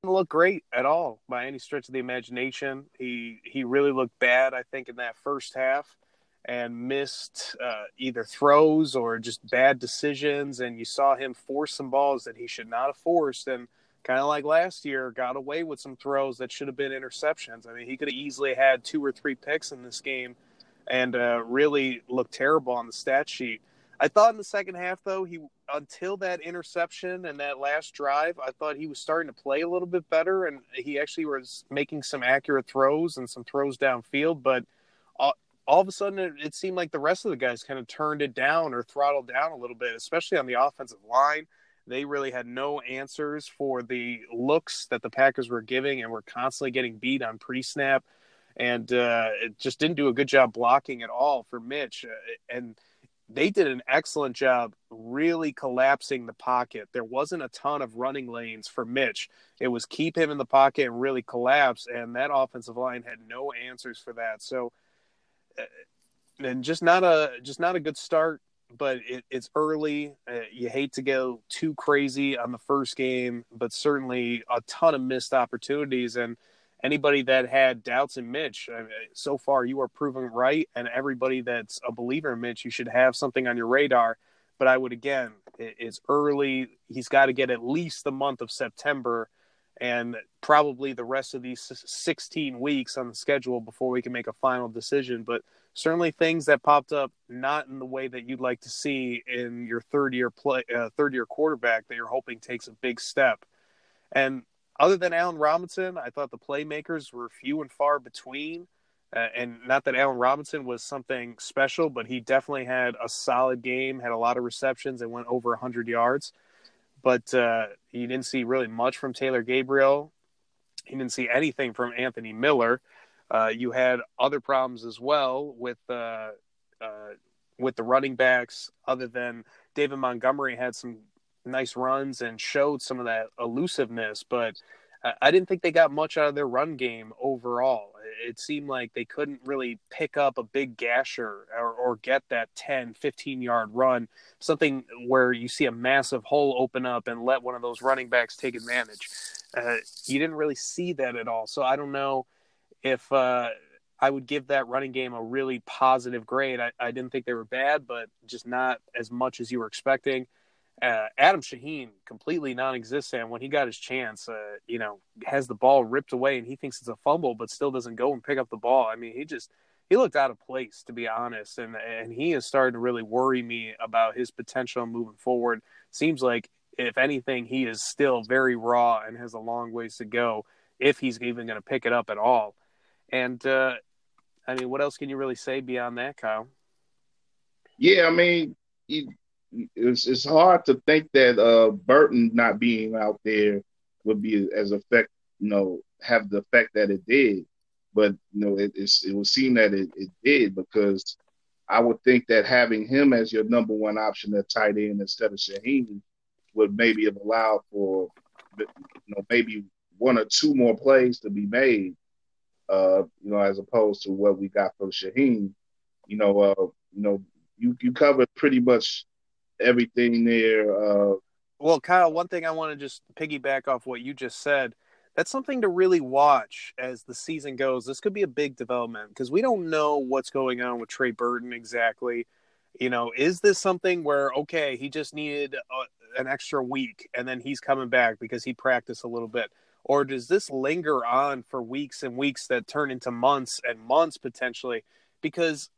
Didn't look great at all by any stretch of the imagination. He he really looked bad, I think, in that first half, and missed uh, either throws or just bad decisions. And you saw him force some balls that he should not have forced. And kind of like last year, got away with some throws that should have been interceptions. I mean, he could have easily had two or three picks in this game and uh, really looked terrible on the stat sheet. I thought in the second half, though, he until that interception and that last drive, I thought he was starting to play a little bit better, and he actually was making some accurate throws and some throws downfield. But all, all of a sudden, it, it seemed like the rest of the guys kind of turned it down or throttled down a little bit, especially on the offensive line. They really had no answers for the looks that the Packers were giving and were constantly getting beat on pre snap. And uh, it just didn't do a good job blocking at all for Mitch. Uh, and they did an excellent job really collapsing the pocket. There wasn't a ton of running lanes for Mitch. It was keep him in the pocket and really collapse. And that offensive line had no answers for that. So, uh, and just not a just not a good start but it, it's early. Uh, you hate to go too crazy on the first game, but certainly a ton of missed opportunities. And anybody that had doubts in Mitch, so far you are proven right, and everybody that's a believer in Mitch, you should have something on your radar. But I would again, it's early. He's got to get at least the month of September and probably the rest of these 16 weeks on the schedule before we can make a final decision. But certainly things that popped up not in the way that you'd like to see in your third year play, uh, third year quarterback that you're hoping takes a big step. And other than Allen Robinson, I thought the playmakers were few and far between. Uh, and not that Allen Robinson was something special, but he definitely had a solid game, had a lot of receptions, and went over 100 yards. But uh, you didn't see really much from Taylor Gabriel. You didn't see anything from Anthony Miller. Uh, you had other problems as well with uh, uh, with the running backs, other than David Montgomery had some nice runs and showed some of that elusiveness, but I didn't think they got much out of their run game overall. It seemed like they couldn't really pick up a big gasher or, or, get that 10, 15 yard run, something where you see a massive hole open up and let one of those running backs take advantage. Uh, you didn't really see that at all. So I don't know if uh, I would give that running game a really positive grade. I, I didn't think they were bad, but just not as much as you were expecting uh, Adam Shaheen completely non-existent when he got his chance. Uh, you know, has the ball ripped away and he thinks it's a fumble, but still doesn't go and pick up the ball. I mean, he just he looked out of place to be honest, and and he is starting to really worry me about his potential moving forward. Seems like if anything, he is still very raw and has a long ways to go if he's even going to pick it up at all. And uh, I mean, what else can you really say beyond that, Kyle? Yeah, I mean, it's it's hard to think that uh, Burton not being out there would be as effect, you know, have the effect that it did. But you know, it it would seem that it, it did because I would think that having him as your number one option at tight end instead of Shaheen would maybe have allowed for you know maybe one or two more plays to be made. Uh, you know, as opposed to what we got from Shaheen. You know, uh, you know, you you covered pretty much everything there. Uh, well, Kyle, one thing I want to just piggyback off what you just said. That's something to really watch as the season goes. This could be a big development because we don't know what's going on with Trey Burton exactly. You know, is this something where okay, he just needed a, an extra week and then he's coming back because he practiced a little bit, or does this linger on for weeks and weeks that turn into months and months potentially? Because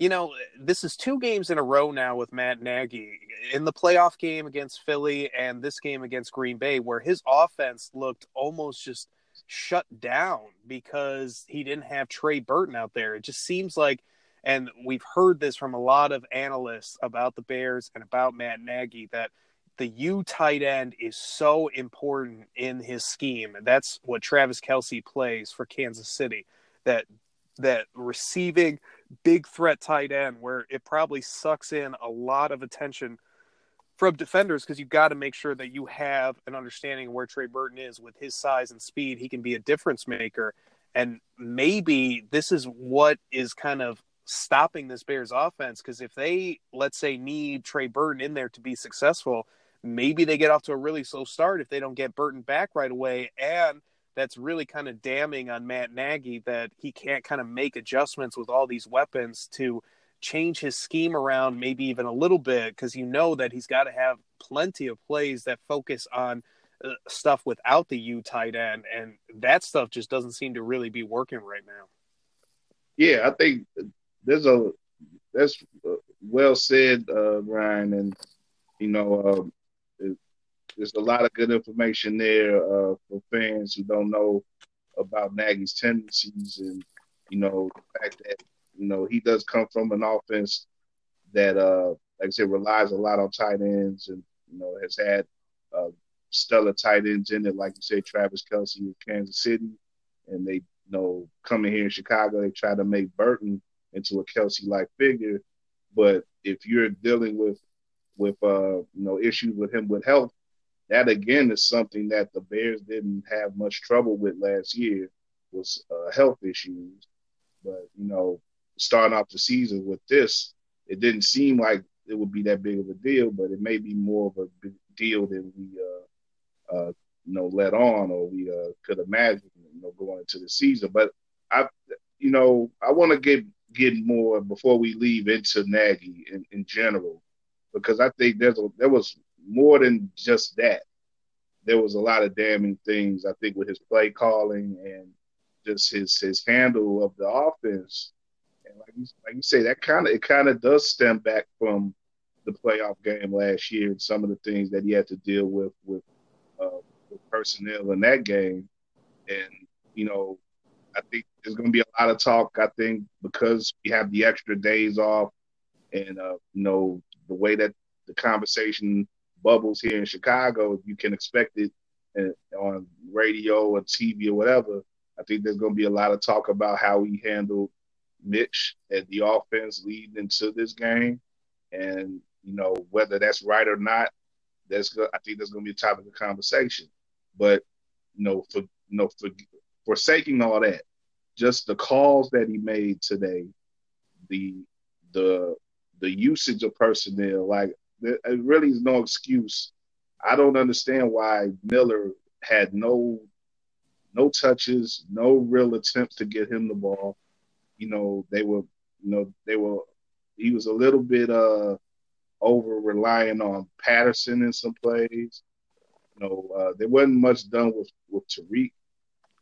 you know, this is two games in a row now with Matt Nagy in the playoff game against Philly and this game against Green Bay, where his offense looked almost just shut down because he didn't have Trey Burton out there. It just seems like, and we've heard this from a lot of analysts about the Bears and about Matt Nagy, that the U tight end is so important in his scheme. That's what Travis Kelce plays for Kansas City. That that receiving big threat tight end where it probably sucks in a lot of attention from defenders because you've got to make sure that you have an understanding of where Trey Burton is with his size and speed. He can be a difference maker. And maybe this is what is kind of stopping this Bears offense because if they, let's say, need Trey Burton in there to be successful, maybe they get off to a really slow start if they don't get Burton back right away. And that's really kind of damning on Matt Nagy that he can't kind of make adjustments with all these weapons to change his scheme around maybe even a little bit because you know that he's got to have plenty of plays that focus on uh, stuff without the U tight end and that stuff just doesn't seem to really be working right now. Yeah, I think there's a that's uh, well said, uh, Ryan, and you know, uh, there's a lot of good information there uh, for fans who don't know about Nagy's tendencies and you know the fact that you know he does come from an offense that uh like I said relies a lot on tight ends and you know has had uh, stellar tight ends in it. Like you said Travis Kelce with Kansas City and they you know coming here in Chicago they try to make Burton into a Kelce like figure. But if you're dealing with with uh you know issues with him with health that again is something that the Bears didn't have much trouble with last year was uh, health issues. But you know, starting off the season with this, it didn't seem like it would be that big of a deal, but it may be more of a deal than we, uh, uh, you know, let on or we uh, could imagine. you know, going into the season. But I, you know, I want to get get more before we leave into Nagy in, in general, because I think there's a, there was more than just that. There was a lot of damning things I think with his play calling and just his his handle of the offense. And like you, like you say, that kind of it kind of does stem back from the playoff game last year and some of the things that he had to deal with with, uh, with personnel in that game. And you know, I think there's going to be a lot of talk. I think because we have the extra days off, and uh, you know the way that the conversation bubbles here in Chicago, you can expect it on radio or TV or whatever. I think there's going to be a lot of talk about how he handled Mitch and the offense leading into this game, and you know whether that's right or not. That's. I think that's going to be a topic of conversation. But you know, for you know, for forsaking all that, just the calls that he made today, the the the usage of personnel, like it really is no excuse. I don't understand why Miller had no no touches, no real attempts to get him the ball. You know, they were, you know, they were. He was a little bit uh over relying on Patterson in some plays. You know, uh, there wasn't much done with with Tarik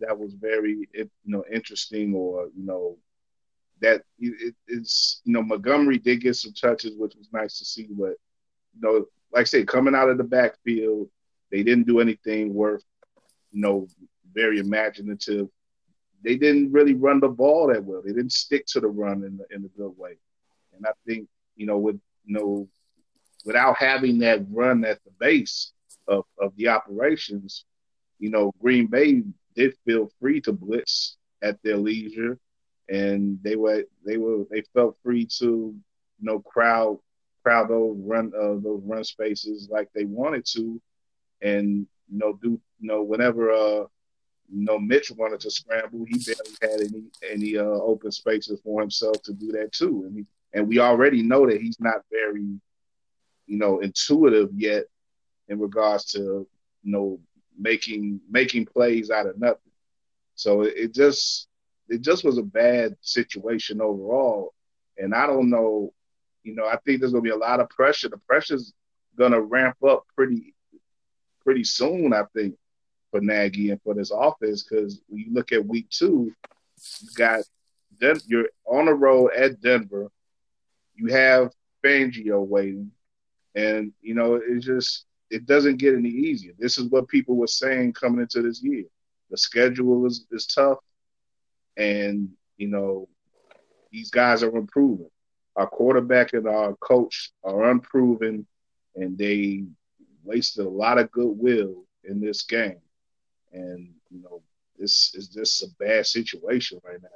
that was very you know interesting or you know that it, it's you know Montgomery did get some touches, which was nice to see, but you know, like I said, coming out of the backfield, they didn't do anything worth you know very imaginative. They didn't really run the ball that well. They didn't stick to the run in the, in a good way, and I think you know with you know without having that run at the base of, of the operations, you know, Green Bay did feel free to blitz at their leisure, and they were they were they felt free to you know crowd crowd those run uh, those run spaces like they wanted to, and you know do you know whenever uh you know Mitch wanted to scramble, he barely had any any uh, open spaces for himself to do that too, and he, and we already know that he's not very you know intuitive yet in regards to you know making making plays out of nothing. So it, it just it just was a bad situation overall. And I don't know, you know, I think there's gonna be a lot of pressure. The pressure's gonna ramp up pretty pretty soon, I think, for Nagy and for this office, because when you look at week two, you got Den- you're on the road at Denver. You have Fangio waiting, and you know it's just it doesn't get any easier. This is what people were saying coming into this year. The schedule is, is tough, and you know these guys are improving. Our quarterback and our coach are unproven, and they wasted a lot of goodwill in this game. And you know this is just a bad situation right now.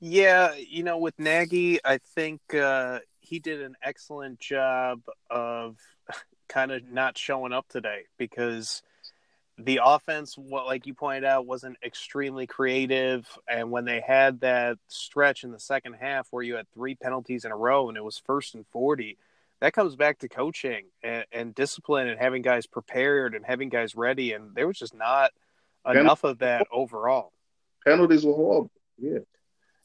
Yeah, you know, with Nagy, I think uh, he did an excellent job of kind of not showing up today because the offense, what like you pointed out, wasn't extremely creative. And when they had that stretch in the second half where you had three penalties in a row and it was first and forty, that comes back to coaching and, and discipline and having guys prepared and having guys ready. And there was just not enough of that overall. Penalties were horrible. Yeah.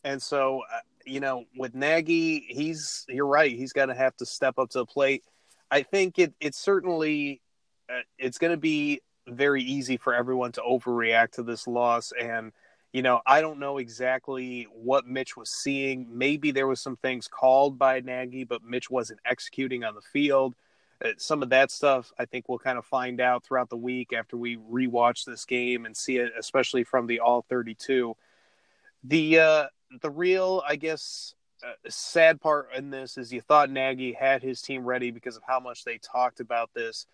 And so uh, you know, with Nagy, he's you're right. He's going to have to step up to the plate. I think it it's certainly uh, it's going to be very easy for everyone to overreact to this loss and you know, I don't know exactly what Mitch was seeing. Maybe there was some things called by Nagy, but Mitch wasn't executing on the field. Uh, some of that stuff, I think we'll kind of find out throughout the week after we rewatch this game and see it, especially from the all 32. The uh, the real, I guess, uh, sad part in this is you thought Nagy had his team ready because of how much they talked about this.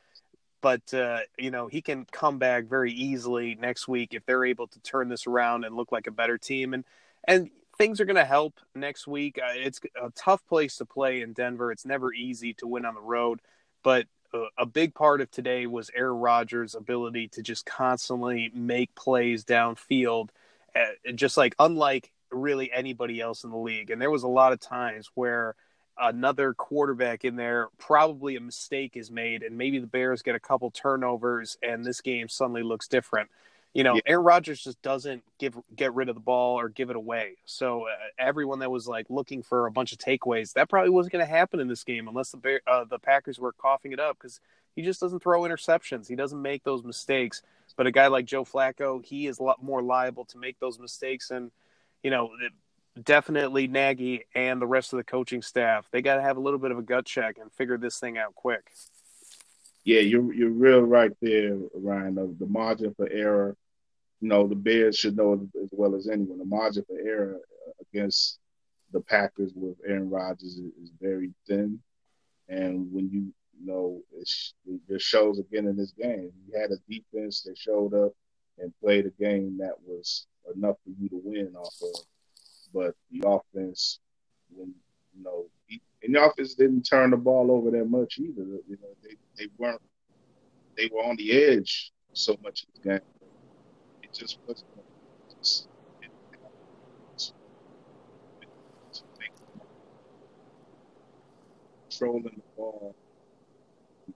But, uh, you know, he can come back very easily next week if they're able to turn this around and look like a better team. And, and things are going to help next week. Uh, it's a tough place to play in Denver. It's never easy to win on the road. But uh, a big part of today was Aaron Rodgers' ability to just constantly make plays downfield. Uh, just like, unlike really anybody else in the league. And there was a lot of times where another quarterback in there, probably a mistake is made, and maybe the Bears get a couple turnovers, and this game suddenly looks different. You know, yeah. Aaron Rodgers just doesn't give get rid of the ball or give it away. So uh, everyone that was like looking for a bunch of takeaways, that probably wasn't going to happen in this game unless the Bear, uh, the Packers were coughing it up because he just doesn't throw interceptions. He doesn't make those mistakes. But a guy like Joe Flacco, he is a lot more liable to make those mistakes. And you know, definitely Nagy and the rest of the coaching staff, they got to have a little bit of a gut check and figure this thing out quick. Yeah, you're you're real right there, Ryan. The, the margin for error you know, the Bears should know as well as anyone. The margin for error against the Packers with Aaron Rodgers is, is very thin. And when you, you know, it, it shows again in this game. You had a defense that showed up and played a game that was enough for you to win off of. But the offense, when you know, and the offense didn't turn the ball over that much either. You know, they, they weren't they were on the edge so much of the game It just wasn't just controlling the ball,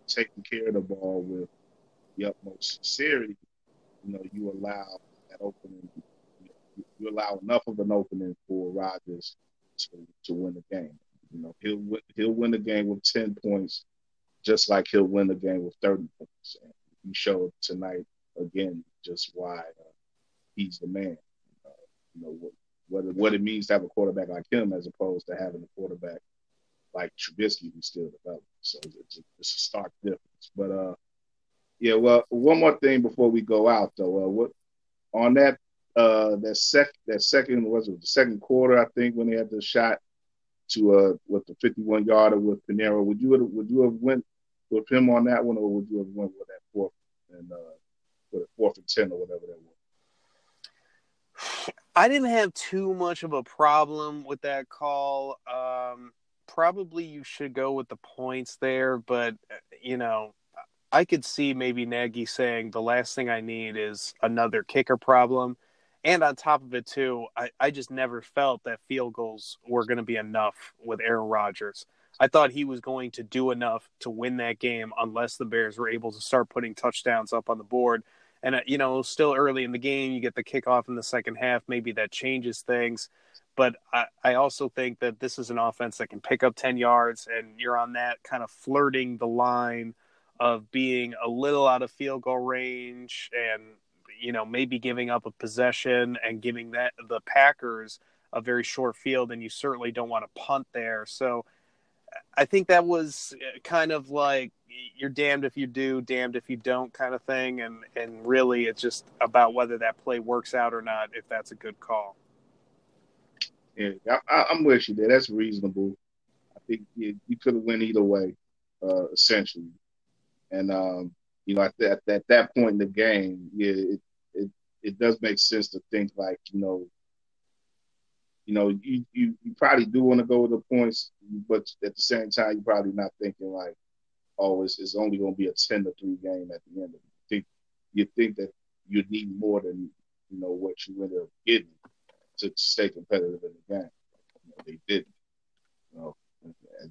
taking care of the ball with the utmost sincerity, you know, you allow that opening, you, allow enough of an opening for Rodgers to, to win the game. You know, he'll he'll win the game with ten points, just like he'll win the game with thirty points. And he showed tonight again just why uh, he's the man. Uh, you know what what it, what it means to have a quarterback like him as opposed to having a quarterback like Trubisky who's still developing. So it's a, it's a stark difference. But uh, yeah. Well, one more thing before we go out though. Uh, what on that uh that sec that second was it the second quarter I think when they had the shot to uh with the 51 yarder with Pineiro. Would you have, would you have went with him on that one or would you have went with that fourth and uh with fourth and ten or whatever that was? I didn't have too much of a problem with that call. Um, probably you should go with the points there, but uh, you know, I could see maybe Nagy saying the last thing I need is another kicker problem. And on top of it, too, I, I just never felt that field goals were going to be enough with Aaron Rodgers. I thought he was going to do enough to win that game unless the Bears were able to start putting touchdowns up on the board. And, uh, you know, still early in the game, you get the kickoff in the second half. Maybe that changes things. But I, I also think that this is an offense that can pick up 10 yards, and you're on that kind of flirting the line of being a little out of field goal range and, you know, maybe giving up a possession and giving that the Packers a very short field, and you certainly don't want to punt there. So I think that was uh, kind of like you're damned if you do, damned if you don't kind of thing. And, and really, it's just about whether that play works out or not, if that's a good call. Yeah, I, am with you there. That's reasonable. I think you, you could have went either way, uh, essentially. And, um, you know, at that, at that point in the game, yeah, it, it, does make sense to think like, you know, you know, you, you, you probably do want to go with the points, but at the same time, you're probably not thinking like, oh, it's, it's only going to be a 10 to 3 game at the end of it. You think, you think that you need more than, you know, what you ended up getting to stay competitive in the game. You know, they didn't. You know,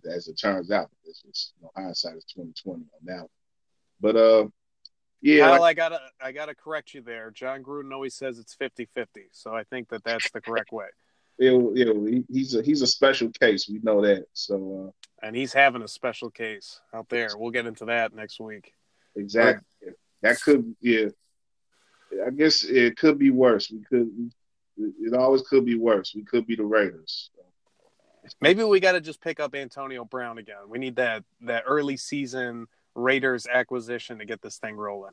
as it turns out, it's just, you know, hindsight is 2020 on that. But, uh, yeah, well, I gotta, I gotta correct you there. Jon Gruden always says it's 50-50, so I think that that's the correct way. Yeah, yeah, he's a he's a special case. We know that. So, uh, and he's having a special case out there. We'll get into that next week. Exactly. But, that could, yeah. I guess it could be worse. We could. It always could be worse. We could be the Raiders. Maybe we got to just pick up Antonio Brown again. We need that that early season Raiders acquisition to get this thing rolling.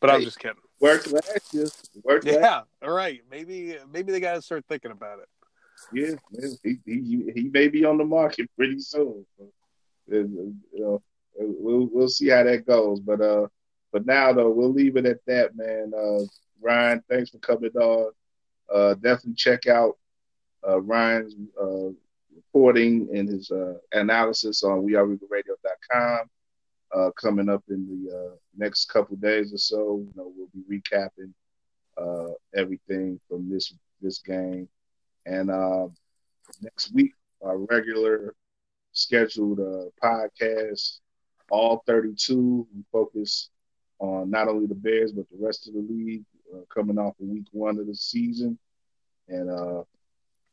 But hey, I was just kidding. Worked last year. Worked yeah. Last. All right. Maybe maybe they got to start thinking about it. Yeah, he, he he may be on the market pretty soon. So, you know, we'll we'll see how that goes. But uh, but now though, we'll leave it at that, man. Uh, Ryan, thanks for coming on. Uh, definitely check out uh, Ryan's uh, reporting and his uh, analysis on weareeagleradio.com. Uh, coming up in the uh, next couple days or so, you know, we'll be recapping uh, everything from this this game and uh, next week, our regular scheduled uh, podcasts, all 32. We focus on not only the Bears but the rest of the league uh, coming off of week one of the season, and uh,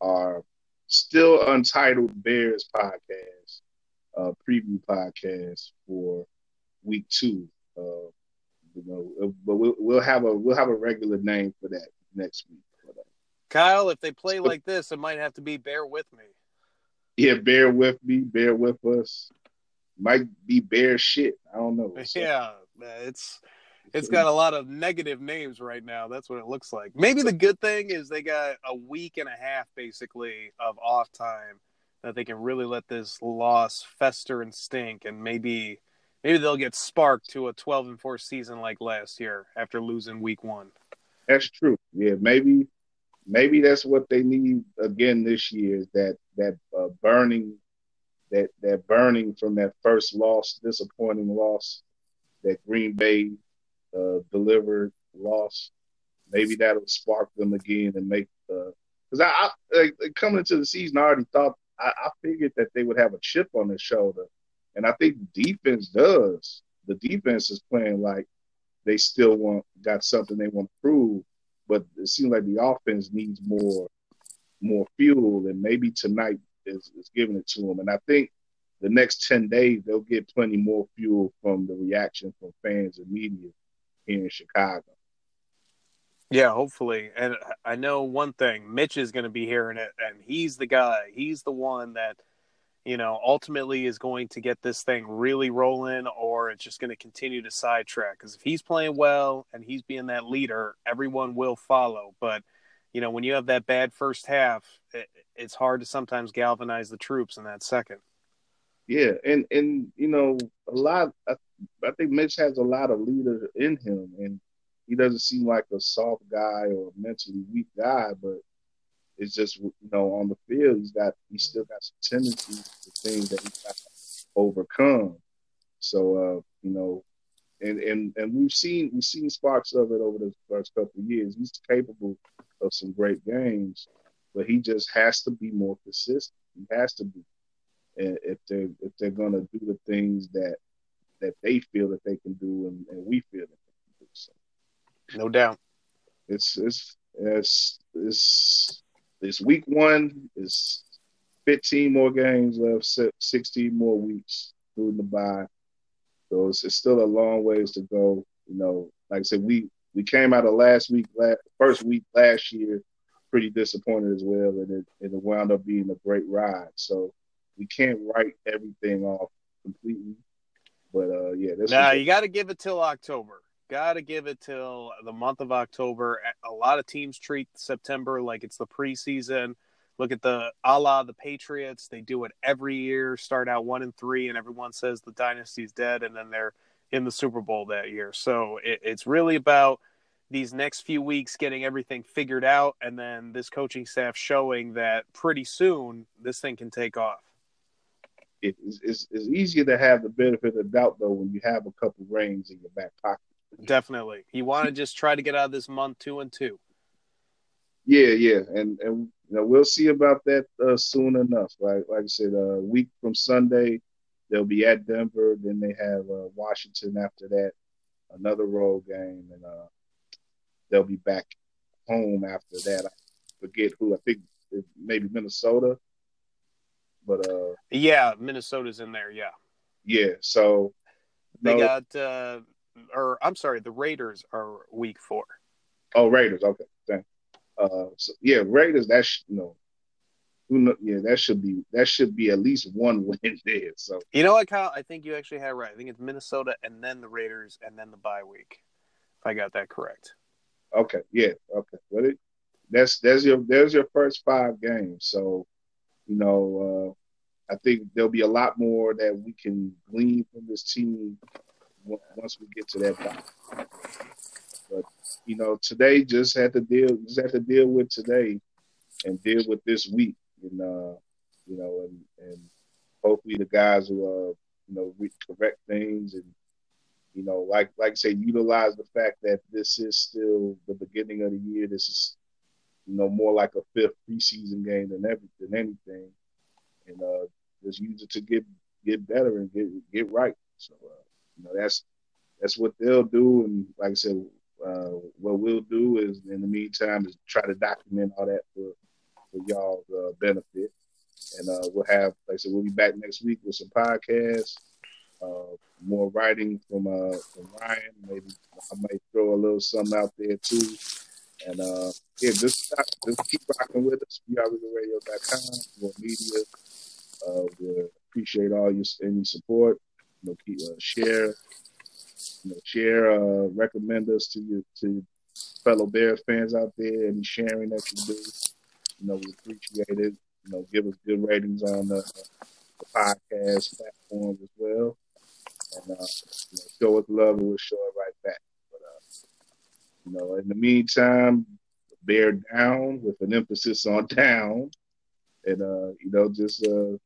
our still untitled Bears podcast, uh, preview podcast for week two. Uh, you know, but we'll, we'll have a we'll have a regular name for that next week. Kyle, if they play like this, it might have to be bear with me. Yeah, bear with me, bear with us. Might be bear shit. I don't know. So. Yeah, it's it's got a lot of negative names right now. That's what it looks like. Maybe the good thing is they got a week and a half basically of off time that they can really let this loss fester and stink and maybe maybe they'll get sparked to a 12 and 4 season like last year after losing week 1. That's true. Yeah, maybe maybe that's what they need again this year is that that uh, burning that that burning from that first loss, disappointing loss that Green Bay uh, delivered loss. Maybe that'll spark them again and make because uh, I, I like, coming into the season, I already thought I, I figured that they would have a chip on their shoulder, and I think defense does. The defense is playing like they still want got something they want to prove, but it seems like the offense needs more more fuel, and maybe tonight is, is giving it to them. And I think the next ten days they'll get plenty more fuel from the reaction from fans and media here in Chicago. Yeah, hopefully. And I know one thing Mitch is going to be hearing it, and he's the guy. He's the one that, you know, ultimately is going to get this thing really rolling, or it's just going to continue to sidetrack. Because if he's playing well and he's being that leader, everyone will follow. But, you know, when you have that bad first half, it, it's hard to sometimes galvanize the troops in that second. Yeah, and and you know, a lot. I, I think Mitch has a lot of leader in him, and he doesn't seem like a soft guy or mentally weak guy, but it's just you know on the field he's got he still got some tendencies to things that he's got to overcome. So uh, you know, and and and we've seen we've seen sparks of it over the first couple of years. He's capable of some great games, but he just has to be more consistent. He has to be if they're if they're going to do the things that that they feel that they can do and, and we feel that they can do. So, no doubt. It's it's it's it's this week one is 15 more games left, 16 more weeks through the bye. So it's, it's, still a long ways to go. You know, like I said, we we came out of last week, last, first week last year, pretty disappointed as well, and it, and it wound up being a great ride. So we can't write everything off completely. But uh, yeah, this now you got to give it till October. Got to give it till the month of October. A lot of teams treat September like it's the preseason. Look at the a la the Patriots. They do it every year. Start out one and three, and everyone says the dynasty's dead, and then they're in the Super Bowl that year. So it, it's really about these next few weeks getting everything figured out, and then this coaching staff showing that pretty soon this thing can take off it's, it's, it's easier to have the benefit of doubt though when you have a couple rings in your back pocket. Definitely, you want to just try to get out of this month two and two. Yeah, yeah, and and you know, we'll see about that uh, soon enough. Like like I said, a uh, week from Sunday, they'll be at Denver. Then they have uh, Washington after that, another road game, and uh, they'll be back home after that. I forget who. I think maybe Minnesota but uh, yeah, Minnesota's in there. Yeah, yeah. So they no, got, uh, or I'm sorry, the Raiders are week four. Oh, Raiders. Okay, thank. Uh, so, yeah, Raiders. You know, who know, yeah, that should be that should be at least one win there. So you know what, Kyle? I think you actually had right. I think it's Minnesota and then the Raiders and then the bye week. If I got that correct. Okay. Yeah. Okay. Well, it, that's that's your there's your first five games. So you know, uh, I think there'll be a lot more that we can glean from this team once we get to that point. But you know, today just had to deal just had to deal with today and deal with this week, and uh, you know, and and hopefully the guys will uh, you know correct things and you know, like like I say, utilize the fact that this is still the beginning of the year. This is you know, more like a fifth preseason game than every than anything. And uh, just use it to get get better and get get right. So uh, you know that's that's what they'll do. And like I said, uh, what we'll do is in the meantime is try to document all that for for y'all's uh, benefit. And uh, we'll have, like I said, we'll be back next week with some podcasts, uh, more writing from uh, from Ryan. Maybe I might throw a little something out there too. And uh, yeah, just just keep rocking with us. WeAreRadio.com, more media. Uh, we appreciate all your any support. Know, keep uh, share, you know, share, uh, recommend us to your to fellow Bears fans out there. Any sharing that you do, you know, we appreciate it. You know, give us good ratings on the, the podcast platforms as well, and uh, you know, show us love, and we'll show it right back. But uh, you know, in the meantime, bear down with an emphasis on down, and uh, you know, just uh,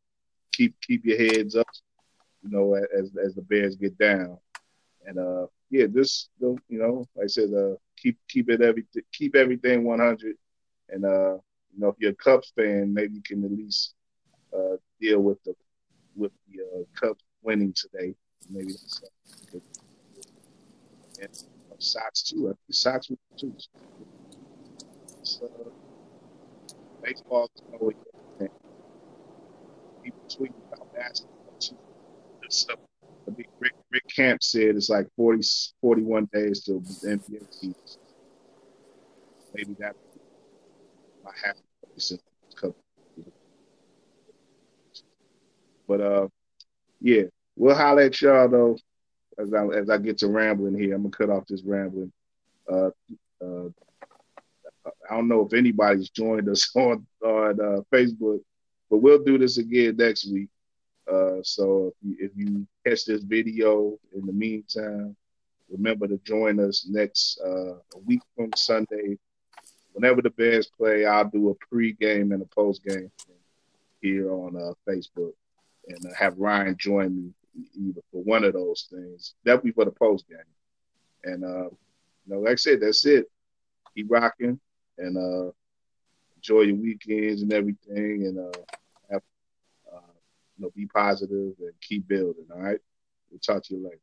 keep keep your heads up, you know, as as the Bears get down, and uh, yeah, just you know, like I said, uh, keep keep it every keep everything 100, and uh, you know, if you're a Cubs fan, maybe you can at least uh, deal with the with the uh, Cubs winning today. Maybe that's uh, and Sox too. I think Sox too. So, baseball is always people tweeting about basketball too. So, I think Rick, Rick Camp said it's like 40, 41 days to the NBA season. Maybe that might happen couple. But uh, yeah, we'll holler at y'all though. As I as I get to rambling here, I'm gonna cut off this rambling. Uh, uh, I don't know if anybody's joined us on on uh, Facebook, but we'll do this again next week. Uh, so if you, if you catch this video in the meantime, remember to join us next uh, week from Sunday. Whenever the Bears play, I'll do a pre-game and a post-game here on uh, Facebook, and have Ryan join me either for one of those things. Definitely for the post-game. And uh, you know, like I said, that's it. Keep rocking and uh, enjoy your weekends and everything, and you know, be positive and keep building. All right. We'll talk to you later.